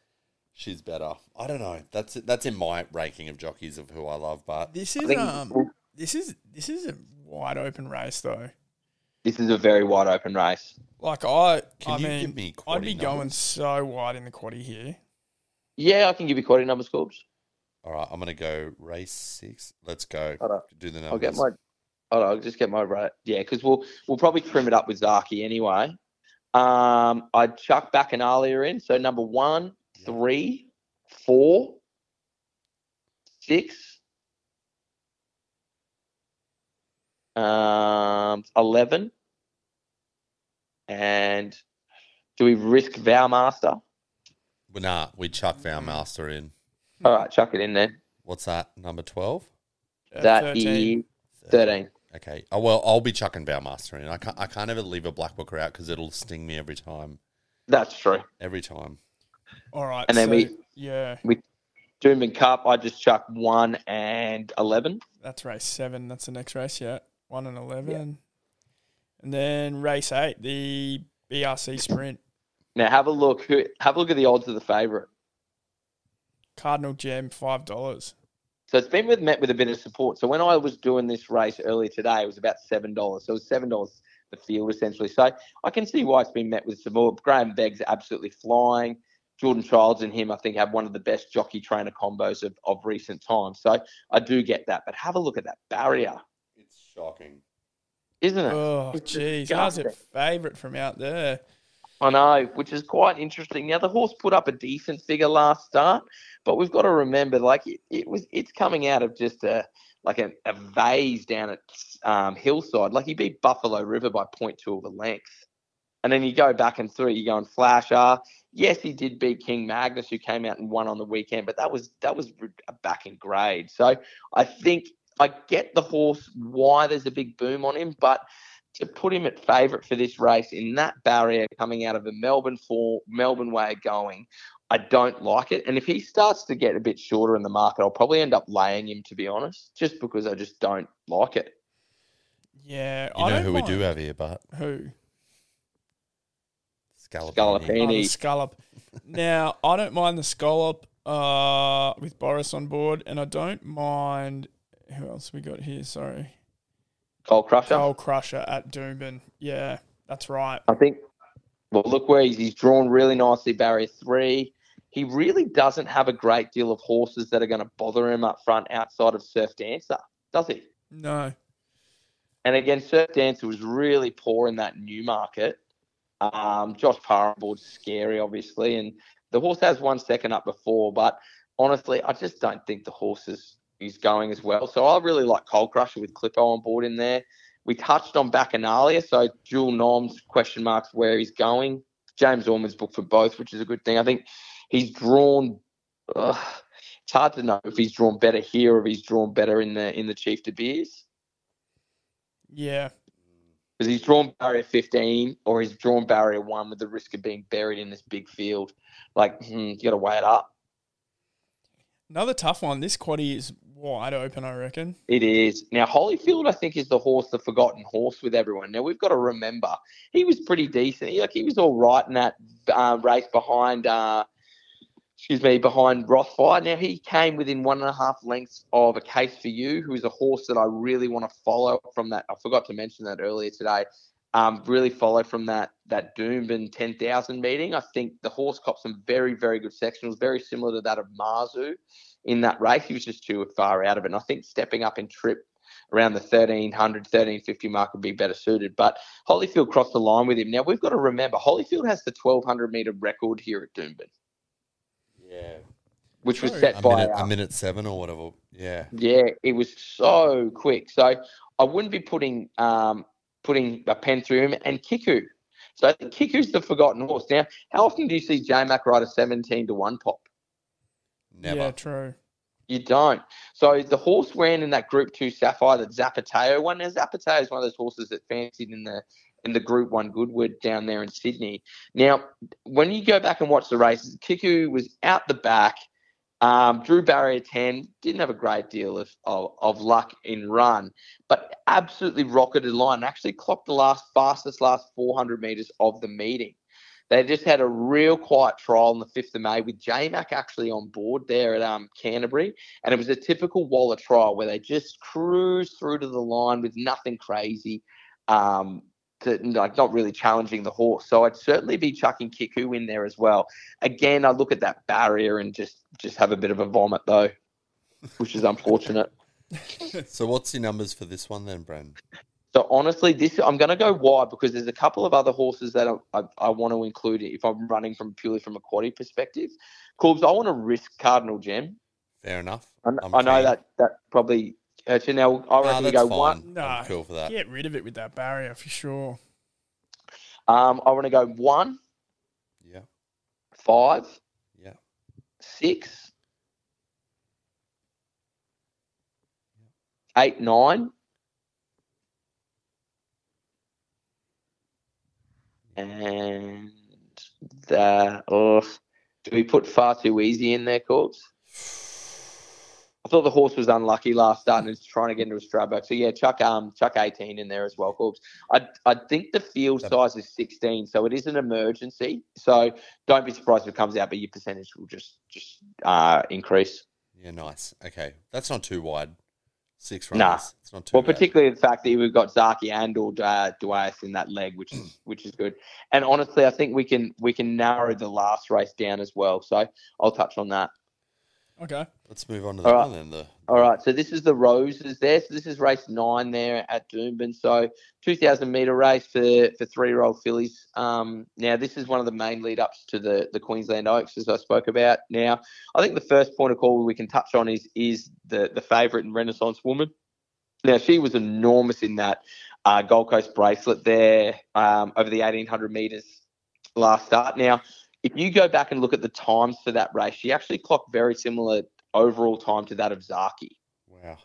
she's better. I don't know. That's that's in my ranking of jockeys of who I love, but This is think um, this is this is a wide open race though. this is a very wide open race. Like I, Can I you mean, give me I'd be quaddie going so wide in the quaddy here. Yeah, I can give you quality numbers, Corbs. all right, I'm gonna go race six. Let's go. Hold on. Do the numbers. I'll get my. Hold on, I'll just get my right. Yeah, because we'll we'll probably trim it up with Zaaki anyway. Um, I'd chuck back an earlier in. So number one, Yeah. three, four, six, um, eleven, and do we risk Vowmaster? Well, nah, we chuck Master in. All right, chuck it in there. What's that? Number twelve. Uh, That 13. is thirteen. Okay. Oh well, I'll be chucking Master in. I can't. I can't ever leave a black booker out because it'll sting me every time. That's true. Every time. All right, And then so, we- yeah, Doomben Cup, I just chuck one and eleven. that's race seven. That's the next race. Yeah, one and eleven, and then race eight, the BRC Sprint. Now have a look. Have a look at the odds of the favourite. Cardinal Gem five dollars. So it's been with met with a bit of support. So when I was doing this race earlier today, it was about seven dollars. So it was seven dollars the field essentially. So I can see why it's been met with support. Graham Begg's absolutely flying. Jordan Childs and him, I think, have one of the best jockey trainer combos of, of recent times. So I do get that. But have a look at that barrier, It's shocking. isn't it? Oh, It's jeez, how's a favourite from out there? I know, which is quite interesting. Now the horse put up a decent figure last start, but we've got to remember, like it, it was, it's coming out of just a like a, a vase down at um, Hillside. Like he beat Buffalo River by 0.2 of a length, and then you go back and through, you go and Flash R. Yes, he did beat King Magnus, who came out and won on the weekend, but that was that was a back in grade. So I think I get the horse why there's a big boom on him, but to put him at favourite for this race in that barrier coming out of a Melbourne four, Melbourne way of going. I don't like it. And if he starts to get a bit shorter in the market, I'll probably end up laying him, to be honest, just because I just don't like it. Yeah, You I know don't who we do have here, but Who? Scallopini. Scallopini. Oh, scallop. now, I don't mind the scallop uh, with Boris on board, and I don't mind. Who else we got here? Sorry. Coal Crusher. Coal Crusher at Doomben. Yeah, that's right. I think. Well, look where he's, he's drawn really nicely, barrier three. He really doesn't have a great deal of horses that are going to bother him up front outside of Surf Dancer, does he? No. And again, Surf Dancer was really poor in that new market. Um, Josh Parboard's scary, obviously, and the horse has one second up before, but honestly, I just don't think the horse is, is going as well. So I really like Coal Crusher with Clippo on board in there. We touched on Bacchanalia, so dual noms, question marks where he's going. James Orman's booked for both, which is a good thing. I think he's drawn. ugh, it's hard to know if he's drawn better here or if he's drawn better in the in the Chief De Beers Yeah. because he's drawn barrier 15 or he's drawn barrier one with the risk of being buried in this big field. Like, hmm, you got to weigh it up. Another tough one. This quaddy is wide open, I reckon. It is. Now, Holyfield, I think, is the horse, the forgotten horse with everyone. Now, we've got to remember, he was pretty decent. He, like, he was all right in that uh, race behind, uh, excuse me, behind Rothfire. Now, he came within one and a half lengths of a case for you, who is a horse that I really want to follow from that. I forgot to mention that earlier today. Um, really follow from that that Doomben 10,000 meeting. I think the horse copped some very, very good sectionals, very similar to that of Marzu in that race. He was just too far out of it. And I think stepping up in trip around the 1300, 1350 mark would be better suited. But Holyfield crossed the line with him. Now, we've got to remember, Holyfield has the 1200 metre record here at Doomben, Yeah. which was set A by. minute, a minute seven or whatever. Yeah. Yeah, it was so quick. So I wouldn't be putting um, putting a pen through him and Kiku. So I think Kiku's the forgotten horse. Now, how often do you see J Mac ride a 17 to 1 pop? Never. Yeah, true. You don't. So the horse ran in that Group Two Sapphire that Zapateo won. Now Zapateo is one of those horses that fancied in the in the Group One Goodwood down there in Sydney. Now, when you go back and watch the races, Kiku was out the back, um, drew barrier ten, didn't have a great deal of, of of luck in run, but absolutely rocketed line. Actually clocked the last fastest last 400 meters of the meeting. They just had a real quiet trial on the 5th of May with J-Mac actually on board there at um, Canterbury. And it was a typical Waller trial where they just cruised through to the line with nothing crazy, um, to, like not really challenging the horse. So I'd certainly be chucking Kiku in there as well. Again, I look at that barrier and just, just have a bit of a vomit though, which is unfortunate. *laughs* So what's your numbers for this one then, Bren? So honestly, this I'm going to go wide because there's a couple of other horses that I, I, I want to include if I'm running from purely from a quaddy perspective. Corbs, I want to risk Cardinal Gem. Fair enough. I, I'm I know keen. that that probably hurts you. Now I Nah, reckon we that's go fine. one. No, I'm cool for that. Get rid of it with that barrier for sure. Um, I want to go one, Yeah. five, Yeah. six, eight, nine, and the oh, do we put far too easy in there, Corbs? I thought the horse was unlucky last start and is trying to get into a Stradbroke. So yeah, chuck um chuck eighteen in there as well, Corbs. I I think the field size is sixteen, so it is an emergency. So don't be surprised if it comes out, but your percentage will just just uh increase. Yeah, nice. Okay. That's not too wide. Six Nah. runners. It's not too Well, bad. particularly the fact that we've got Zaaki and or uh, in that leg, which is *clears throat* which is good. And honestly, I think we can we can narrow the last race down as well. So I'll touch on that. Okay. Let's move on to All that right. one then. The All right, so this is the roses there. So this is race nine there at Doomben. So 2,000 meter race for, for three year old fillies. Um, now, this is one of the main lead ups to the, the Queensland Oaks, as I spoke about. Now, I think the first point of call we can touch on is is the, the favourite and Renaissance woman. Now, she was enormous in that uh, Gold Coast bracelet there um, over the 1,800 metres last start. Now, if you go back and look at the times for that race, she actually clocked very similar overall time to that of Zaaki. wow.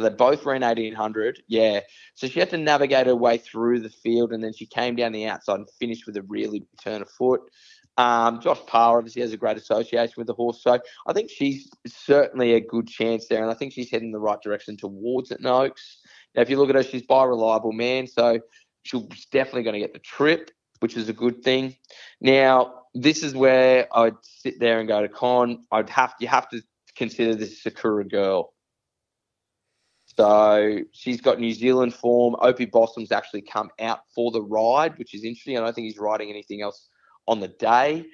So they both ran 1800. Yeah. So she had to navigate her way through the field and then she came down the outside and finished with a really turn of foot. Um, Josh Parr obviously has a great association with the horse. So I think she's certainly a good chance there. And I think she's heading in the right direction towards it, Noakes. Now, if you look at her, she's by reliable man. So she's definitely going to get the trip, which is a good thing. Now, this is where I'd sit there and go to Con. I'd have you have to consider this Sakura girl. So she's got New Zealand form. Opie Bosson's actually come out for the ride, which is interesting. I don't think he's riding anything else on the day.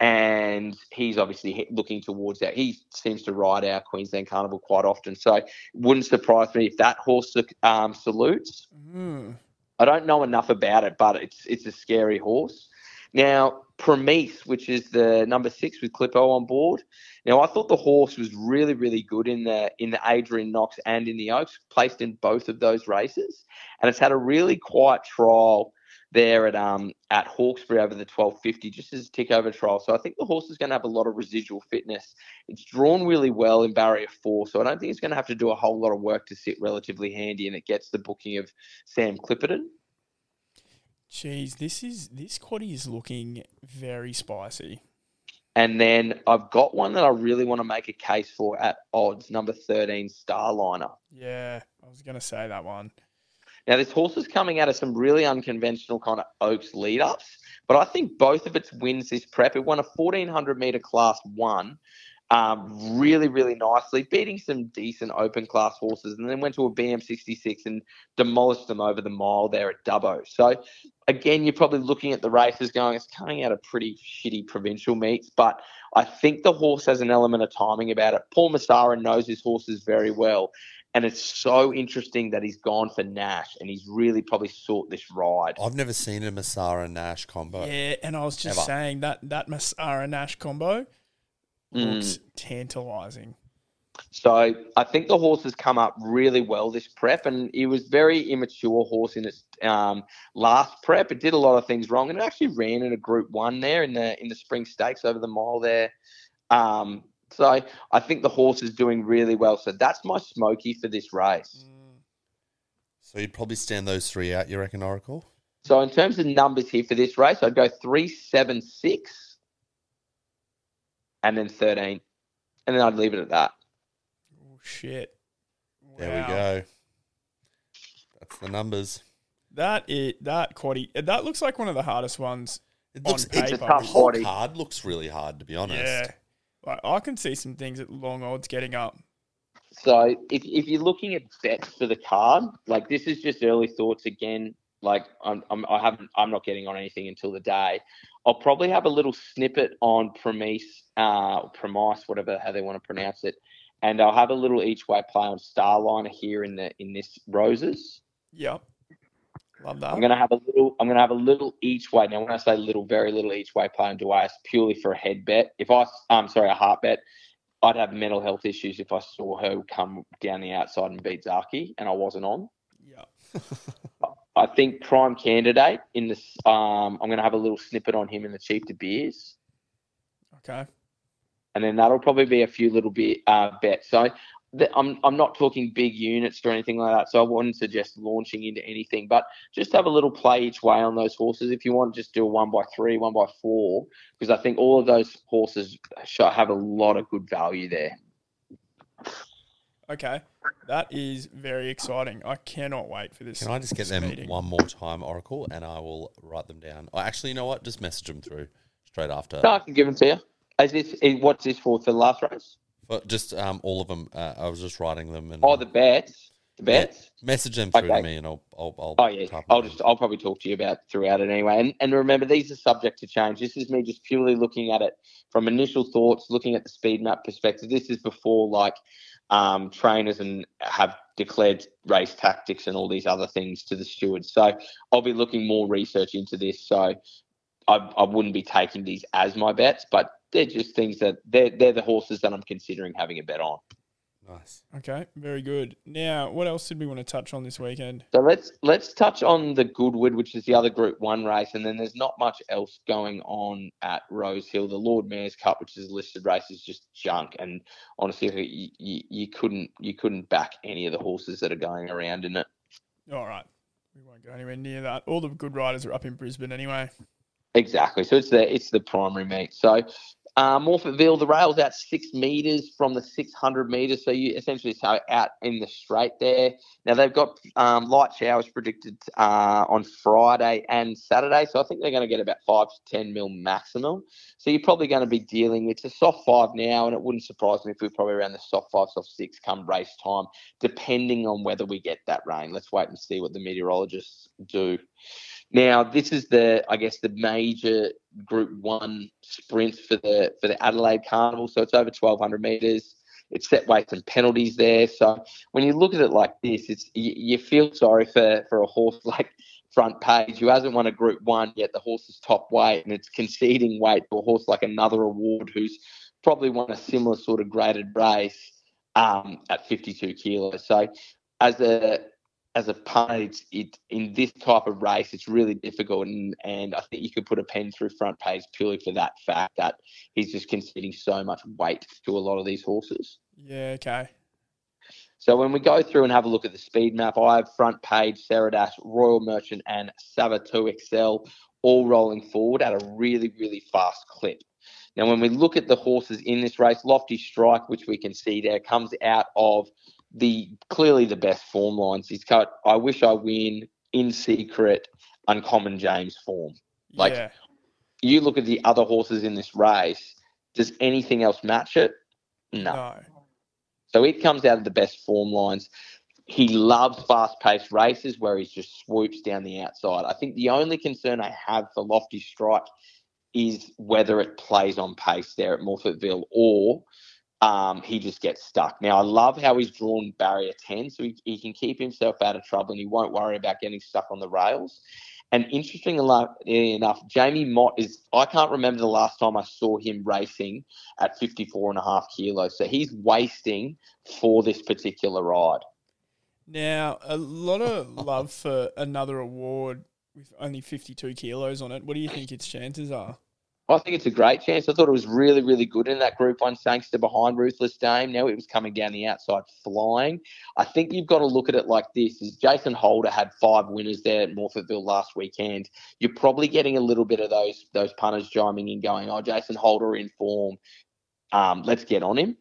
And he's obviously looking towards that. He seems to ride our Queensland Carnival quite often. So it wouldn't surprise me if that horse um, salutes. Mm. I don't know enough about it, but it's it's a scary horse. Now, Promise, which is the number six with Clippo on board. Now, I thought the horse was really, really good in the in the Adrian Knox and in the Oaks, placed in both of those races, and it's had a really quiet trial there at um at Hawkesbury over the 1250, just as a tick over trial. So I think the horse is going to have a lot of residual fitness. It's drawn really well in barrier four, so I don't think it's going to have to do a whole lot of work to sit relatively handy, and it gets the booking of Sam Clipperton. Jeez, this is this quaddy is looking very spicy. And then I've got one that I really want to make a case for at odds, number 13, Starliner. Yeah, I was going to say that one. Now, this horse is coming out of some really unconventional kind of Oaks lead ups, but I think both of its wins this prep. It won a 1400 meter class one um, really, really nicely, beating some decent open class horses, and then went to a BM66 and demolished them over the mile there at Dubbo. So, again, you're probably looking at the races going, it's coming out of pretty shitty provincial meets, but I think the horse has an element of timing about it. Paul Messara knows his horses very well. And it's so interesting that he's gone for Nash and he's really probably sought this ride. I've never seen a Massara Nash combo. Yeah, and I was just Ever. saying that that Messara Nash combo Mm. looks tantalizing. So I think the horse has come up really well this prep, and he was very immature horse in its um, last prep. It did a lot of things wrong, and it actually ran in a Group One there in the in the Spring Stakes over the mile there. Um, so I think the horse is doing really well. So that's my smoky for this race. So you'd probably stand those three out, you reckon, Oracle? So in terms of numbers here for this race, I'd go three, seven, six, and then thirteen, and then I'd leave it at that. Oh shit! There we go. That's the numbers. That it that quaddy that looks like one of the hardest ones. It On looks paper. it's It's a tough the whole card looks really hard to be honest. Yeah, like I can see some things at long odds getting up. So if, if you're looking at bets for the card, like this is just early thoughts again. Like I'm, I'm I haven't I'm not getting on anything until the day. I'll probably have a little snippet on Promise, uh, or Promise, whatever how they want to pronounce it, and I'll have a little each way play on Starliner here in the in this roses. Yep, love that. I'm gonna have a little. I'm gonna have a little each way. Now, when I say little, very little each way play on Duais purely for a head bet. If I, I'm sorry, a heart bet, I'd have mental health issues if I saw her come down the outside and beat Zaaki, and I wasn't on. Yep. *laughs* I think prime candidate in this. Um, I'm gonna have a little snippet on him in the Chief De Beers, Okay. and then that'll probably be a few little bit uh, bets. So. th- I'm I'm not talking big units or anything like that, so I wouldn't suggest launching into anything. But just have a little play each way on those horses. If you want, just do a one by three, one by four, because I think all of those horses have a lot of good value there. Okay. That is very exciting. I cannot wait for this. Can I just get them meeting. one more time, Oracle, and I will write them down. Oh, actually, you know what? Just message them through straight after. No, I can give them to you. Is this is, what's this for for the last race? But just um, all of them. Uh, I was just writing them and Oh, the bets. The bets. message them through Okay. to me, and I'll I'll, I'll Oh yeah, I'll them just I'll probably talk to you about throughout it anyway. And and remember, these are subject to change. This is me just purely looking at it from initial thoughts, looking at the speed map perspective. This is before like um, trainers and have declared race tactics and all these other things to the stewards. So I'll be looking more research into this. So I, I wouldn't be taking these as my bets, but they're just things that they're they're the horses that I'm considering having a bet on. Nice. Okay, very good. Now, what else did we want to touch on this weekend? So let's let's touch on the Goodwood, which is the other Group One race, and then there's not much else going on at Rose Hill. The Lord Mayor's Cup, which is a listed race, is just junk, and honestly, you, you, you couldn't you couldn't back any of the horses that are going around in it. All right, we won't go anywhere near that. All the good riders are up in Brisbane anyway. Exactly. So it's the it's the primary meet. So uh, Morphettville, the rail's out six meters from the 600 meters. So you essentially so out in the straight there. Now they've got um, light showers predicted uh, on Friday and Saturday. So I think they're going to get about five to 10 mil maximum. So you're probably going to be dealing with a soft five now, and it wouldn't surprise me if we're probably around the soft five, soft six come race time, depending on whether we get that rain. Let's wait and see what the meteorologists do. Now, this is the, I guess, the major Group One sprint for the for the Adelaide Carnival. So it's over 1,200 meters. It's set weights and penalties there. So when you look at it like this, it's you, you feel sorry for for a horse *laughs* like Front Page who hasn't won a Group One yet. The horse is top weight and it's conceding weight to a horse like another award who's probably won a similar sort of graded race um, at 52 kilos. So as a as a it's, it in this type of race, it's really difficult, and and I think you could put a pen through front page purely for that fact that he's just conceding so much weight to a lot of these horses. Yeah, okay. So when we go through and have a look at the speed map, I have front page, Saradash, Royal Merchant, and Savatu Excel all rolling forward at a really, really fast clip. Now, when we look at the horses in this race, Lofty Strike, which we can see there, comes out of the clearly the best form lines. He's got I wish I win in secret, uncommon James form. Like yeah. you look at the other horses in this race, does anything else match it? No. No. So it comes out of the best form lines. He loves fast paced races where he just swoops down the outside. I think the only concern I have for Lofty Strike is whether it plays on pace there at Morphettville or um, he just gets stuck. Now, I love how he's drawn barrier 10, so he, he can keep himself out of trouble and he won't worry about getting stuck on the rails. And interesting enough, Jamie Mott is, I can't remember the last time I saw him racing at 54 and a half kilos. So he's wasting for this particular ride. Now, a lot of love for another award with only 52 kilos on it. What do you think its chances are? I think it's a great chance. I thought it was really, really good in that Group One Sangster behind Ruthless Dame. Now it was coming down the outside, flying. I think you've got to look at it like this: is Jason Holder had five winners there at Morphettville last weekend. You're probably getting a little bit of those those punters chiming in, going, "Oh, Jason Holder in form. Um, let's get on him."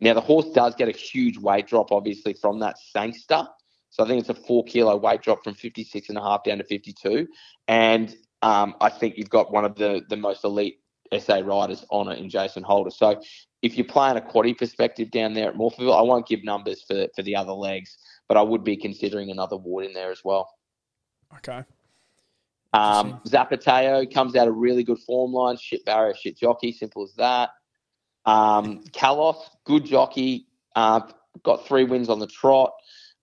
Now the horse does get a huge weight drop, obviously, from that Sangster. So I think it's a four kilo weight drop from 56 and a half down to 52. And um, I think you've got one of the, the most elite SA riders on it in Jason Holder. So if you're playing a quaddy perspective down there at Morphettville, I won't give numbers for, for the other legs, but I would be considering another ward in there as well. Okay. Um, Zapateo comes out a really good form line, shit barrier, shit jockey, simple as that. Um, Kalos, good jockey, uh, got three wins on the trot,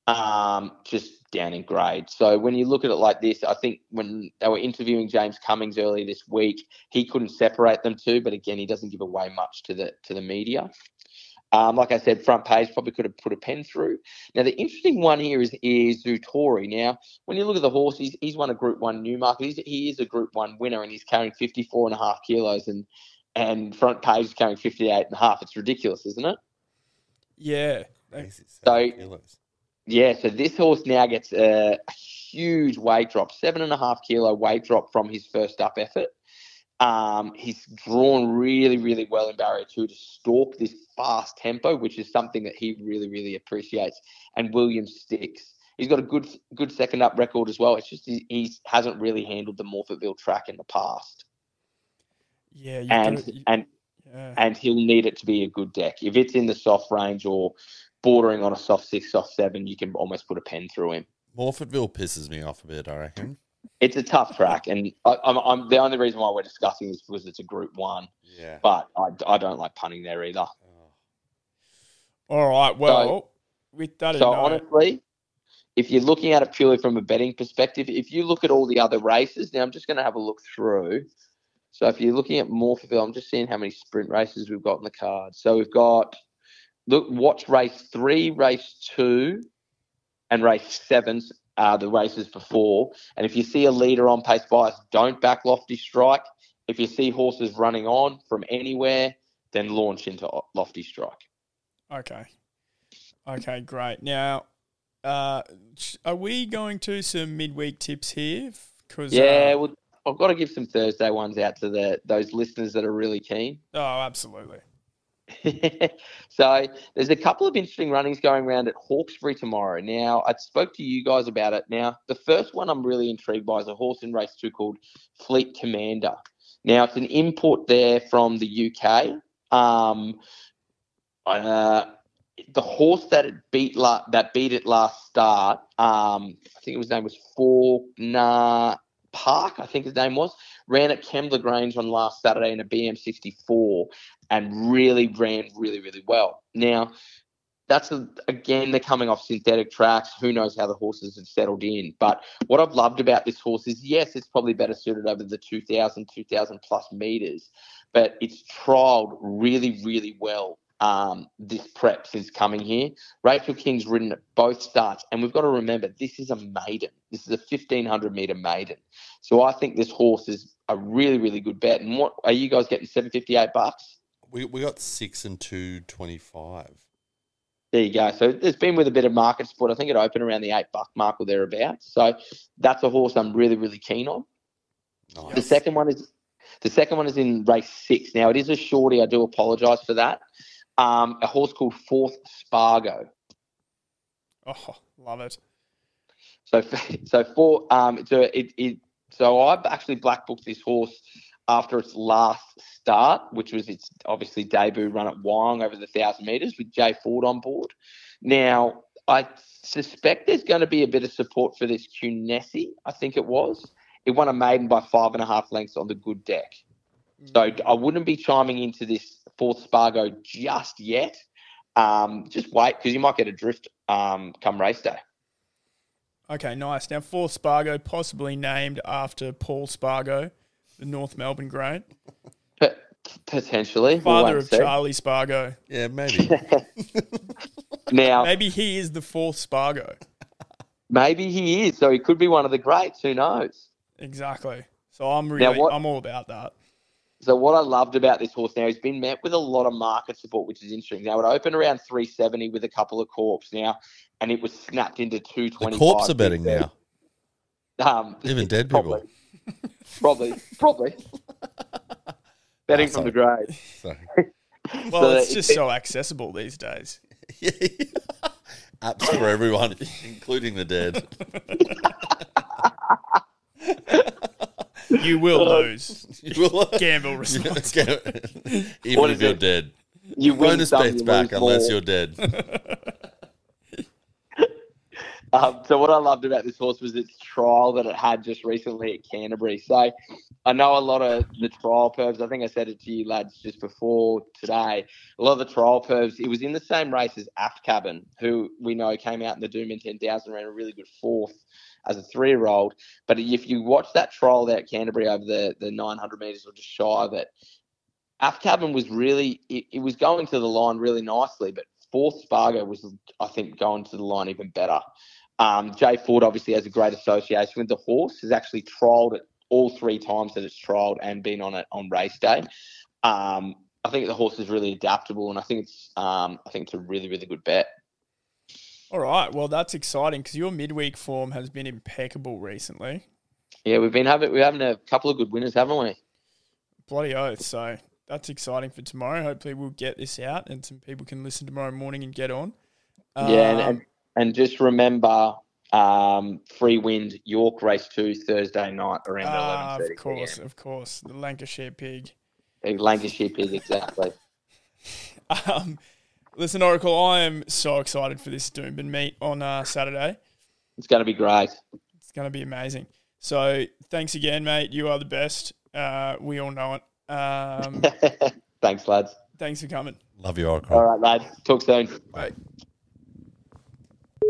um, just down in grade. So when you look at it like this, I think when they were interviewing James Cummings earlier this week, he couldn't separate them two, but again, he doesn't give away much to the to the media. Um, like I said, front page probably could have put a pen through. Now the interesting one here is is Zutori. Now, when you look at the horse, he's, he's won a Group One Newmarket. He's, he is a Group One winner, and he's carrying 54 and a half kilos, and and front page is carrying 58 and a half. It's ridiculous, isn't it? Yeah. So-. Yeah, so this horse now gets a huge weight drop, seven and a half kilo weight drop from his first up effort. Um, he's drawn really, really well in barrier two to stalk this fast tempo, which is something that he really, really appreciates. And William sticks. He's got a good, good second up record as well. It's just he, he hasn't really handled the Morphettville track in the past, Yeah. You and and yeah. and he'll need it to be a good deck. If it's in the soft range or bordering on a soft six, soft seven, you can almost put a pen through him. Morphettville pisses me off a bit, I reckon. It's a tough track, and I, I'm, I'm the only reason why we're discussing this because it's a Group One, Yeah. but I, I don't like punting there either. Oh. All right. Well, with that So honestly, if you're looking at it purely from a betting perspective, if you look at all the other races, now I'm just going to have a look through. So if you're looking at Morphettville, I'm just seeing how many sprint races we've got in the card. So we've got look, watch race three, race two, and race seven, uh, the races before. And if you see a leader on pace bias, don't back Lofty Strike. If you see horses running on from anywhere, then launch into Lofty Strike. Okay. Okay, great. Now, uh, are we going to some midweek tips here? Because Yeah, well, I've got to give some Thursday ones out to the those listeners that are really keen. oh, absolutely. *laughs* so there's a couple of interesting runnings going around at Hawkesbury tomorrow. Now, I spoke to you guys about it. Now, the first one I'm really intrigued by is a horse in race two called Fleet Commander. Now, it's an import there from the UK. Um, uh, the horse that it beat la- that beat it last start, um, I think his name was Faulkner Park, I think his name was, ran at Kembla Grange on last Saturday in a BM64 and really ran really, really well. Now, that's a, again, they're coming off synthetic tracks. Who knows how the horses have settled in? But what I've loved about this horse is yes, it's probably better suited over the 2,000, 2,000 plus meters, but it's trialed really, really well um, this prep is coming here. Rachel King's ridden at both starts, and we've got to remember this is a maiden. This is a 1500 meter maiden. So I think this horse is a really, really good bet. And what are you guys getting? 758 bucks? We, we got six and two twenty five. There you go. So it's been with a bit of market support. I think it opened around the eight buck mark or thereabouts. So that's a horse I'm really, really keen on. Nice. The second one is the second one is in race six. Now it is a shorty. I do apologise for that. Um, a horse called Fourth Spargo. Oh, love it. So *laughs* so for um so it, it so I've actually black booked this horse after its last start, which was its obviously debut run at Wyong over the thousand meters with Jay Ford on board. Now I suspect there's going to be a bit of support for this Cunessi. I think it was. It won a maiden by five and a half lengths on the good deck. So I wouldn't be chiming into this fourth Spargo just yet. Um, just wait because you might get a drift um, come race day. Okay, nice. Now, fourth Spargo, possibly named after Paul Spargo, the North Melbourne great, But potentially, we'll father of see. Charlie Spargo. Yeah, maybe. *laughs* *laughs* Now, Maybe he is the fourth Spargo. maybe he is, so he could be one of the greats. Who knows? Exactly. So I'm really, what- I'm all about that. So what I loved about this horse now, he's been met with a lot of market support, which is interesting. Now it opened around 370 with a couple of corps now, and it was snapped into the 225. corpse are betting now. Um, *laughs* Even dead people. probably, probably, probably. *laughs* betting Ah, from the grave. *laughs* Well, So it's it- just so accessible these days. Apps for everyone, including the dead. You will lose. You *laughs* will- Gamble Yeah, *laughs* responsibly. Even What if is you're it? dead. You win Bonus some, bets you back lose unless you're dead. *laughs* Um, so what I loved about this horse was its trial that it had just recently at Canterbury. So I know a lot of the trial pervs. I think I said it to you lads just before today. A lot of the trial pervs. It was in the same race as Aft Cabin, who we know came out in the Doomben ten thousand, ran a really good fourth as a three-year-old. But if you watch that trial there at Canterbury over the the nine hundred meters or just shy of it, Aft was really it, it was going to the line really nicely, but fourth Spargo was I think going to the line even better. Um, Jay Ford obviously has a great association with the horse. Has actually trialled it all three times that it's trialled and been on it on race day. Um, I think the horse is really adaptable, and I think it's um, I think it's a really really good bet. All right. Well, that's exciting because your midweek form has been impeccable recently. Yeah, we've been having we're having a couple of good winners, haven't we? Bloody oath. So that's exciting for tomorrow. Hopefully, we'll get this out and some people can listen tomorrow morning and get on. yeah, and, Um, and and just remember, um, free wind York race two Thursday night around ah, eleven of thirty. course, of course. The Lancashire pig. The Lancashire pig, exactly. *laughs* Um, listen, Oracle, I am so excited for this Doomben meet on uh, Saturday. It's going to be great. It's going to be amazing. So thanks again, mate. You are the best. Uh, we all know it. Um, *laughs* Thanks, lads. thanks for coming. Love you, Oracle. All right, lads. Talk soon. Bye.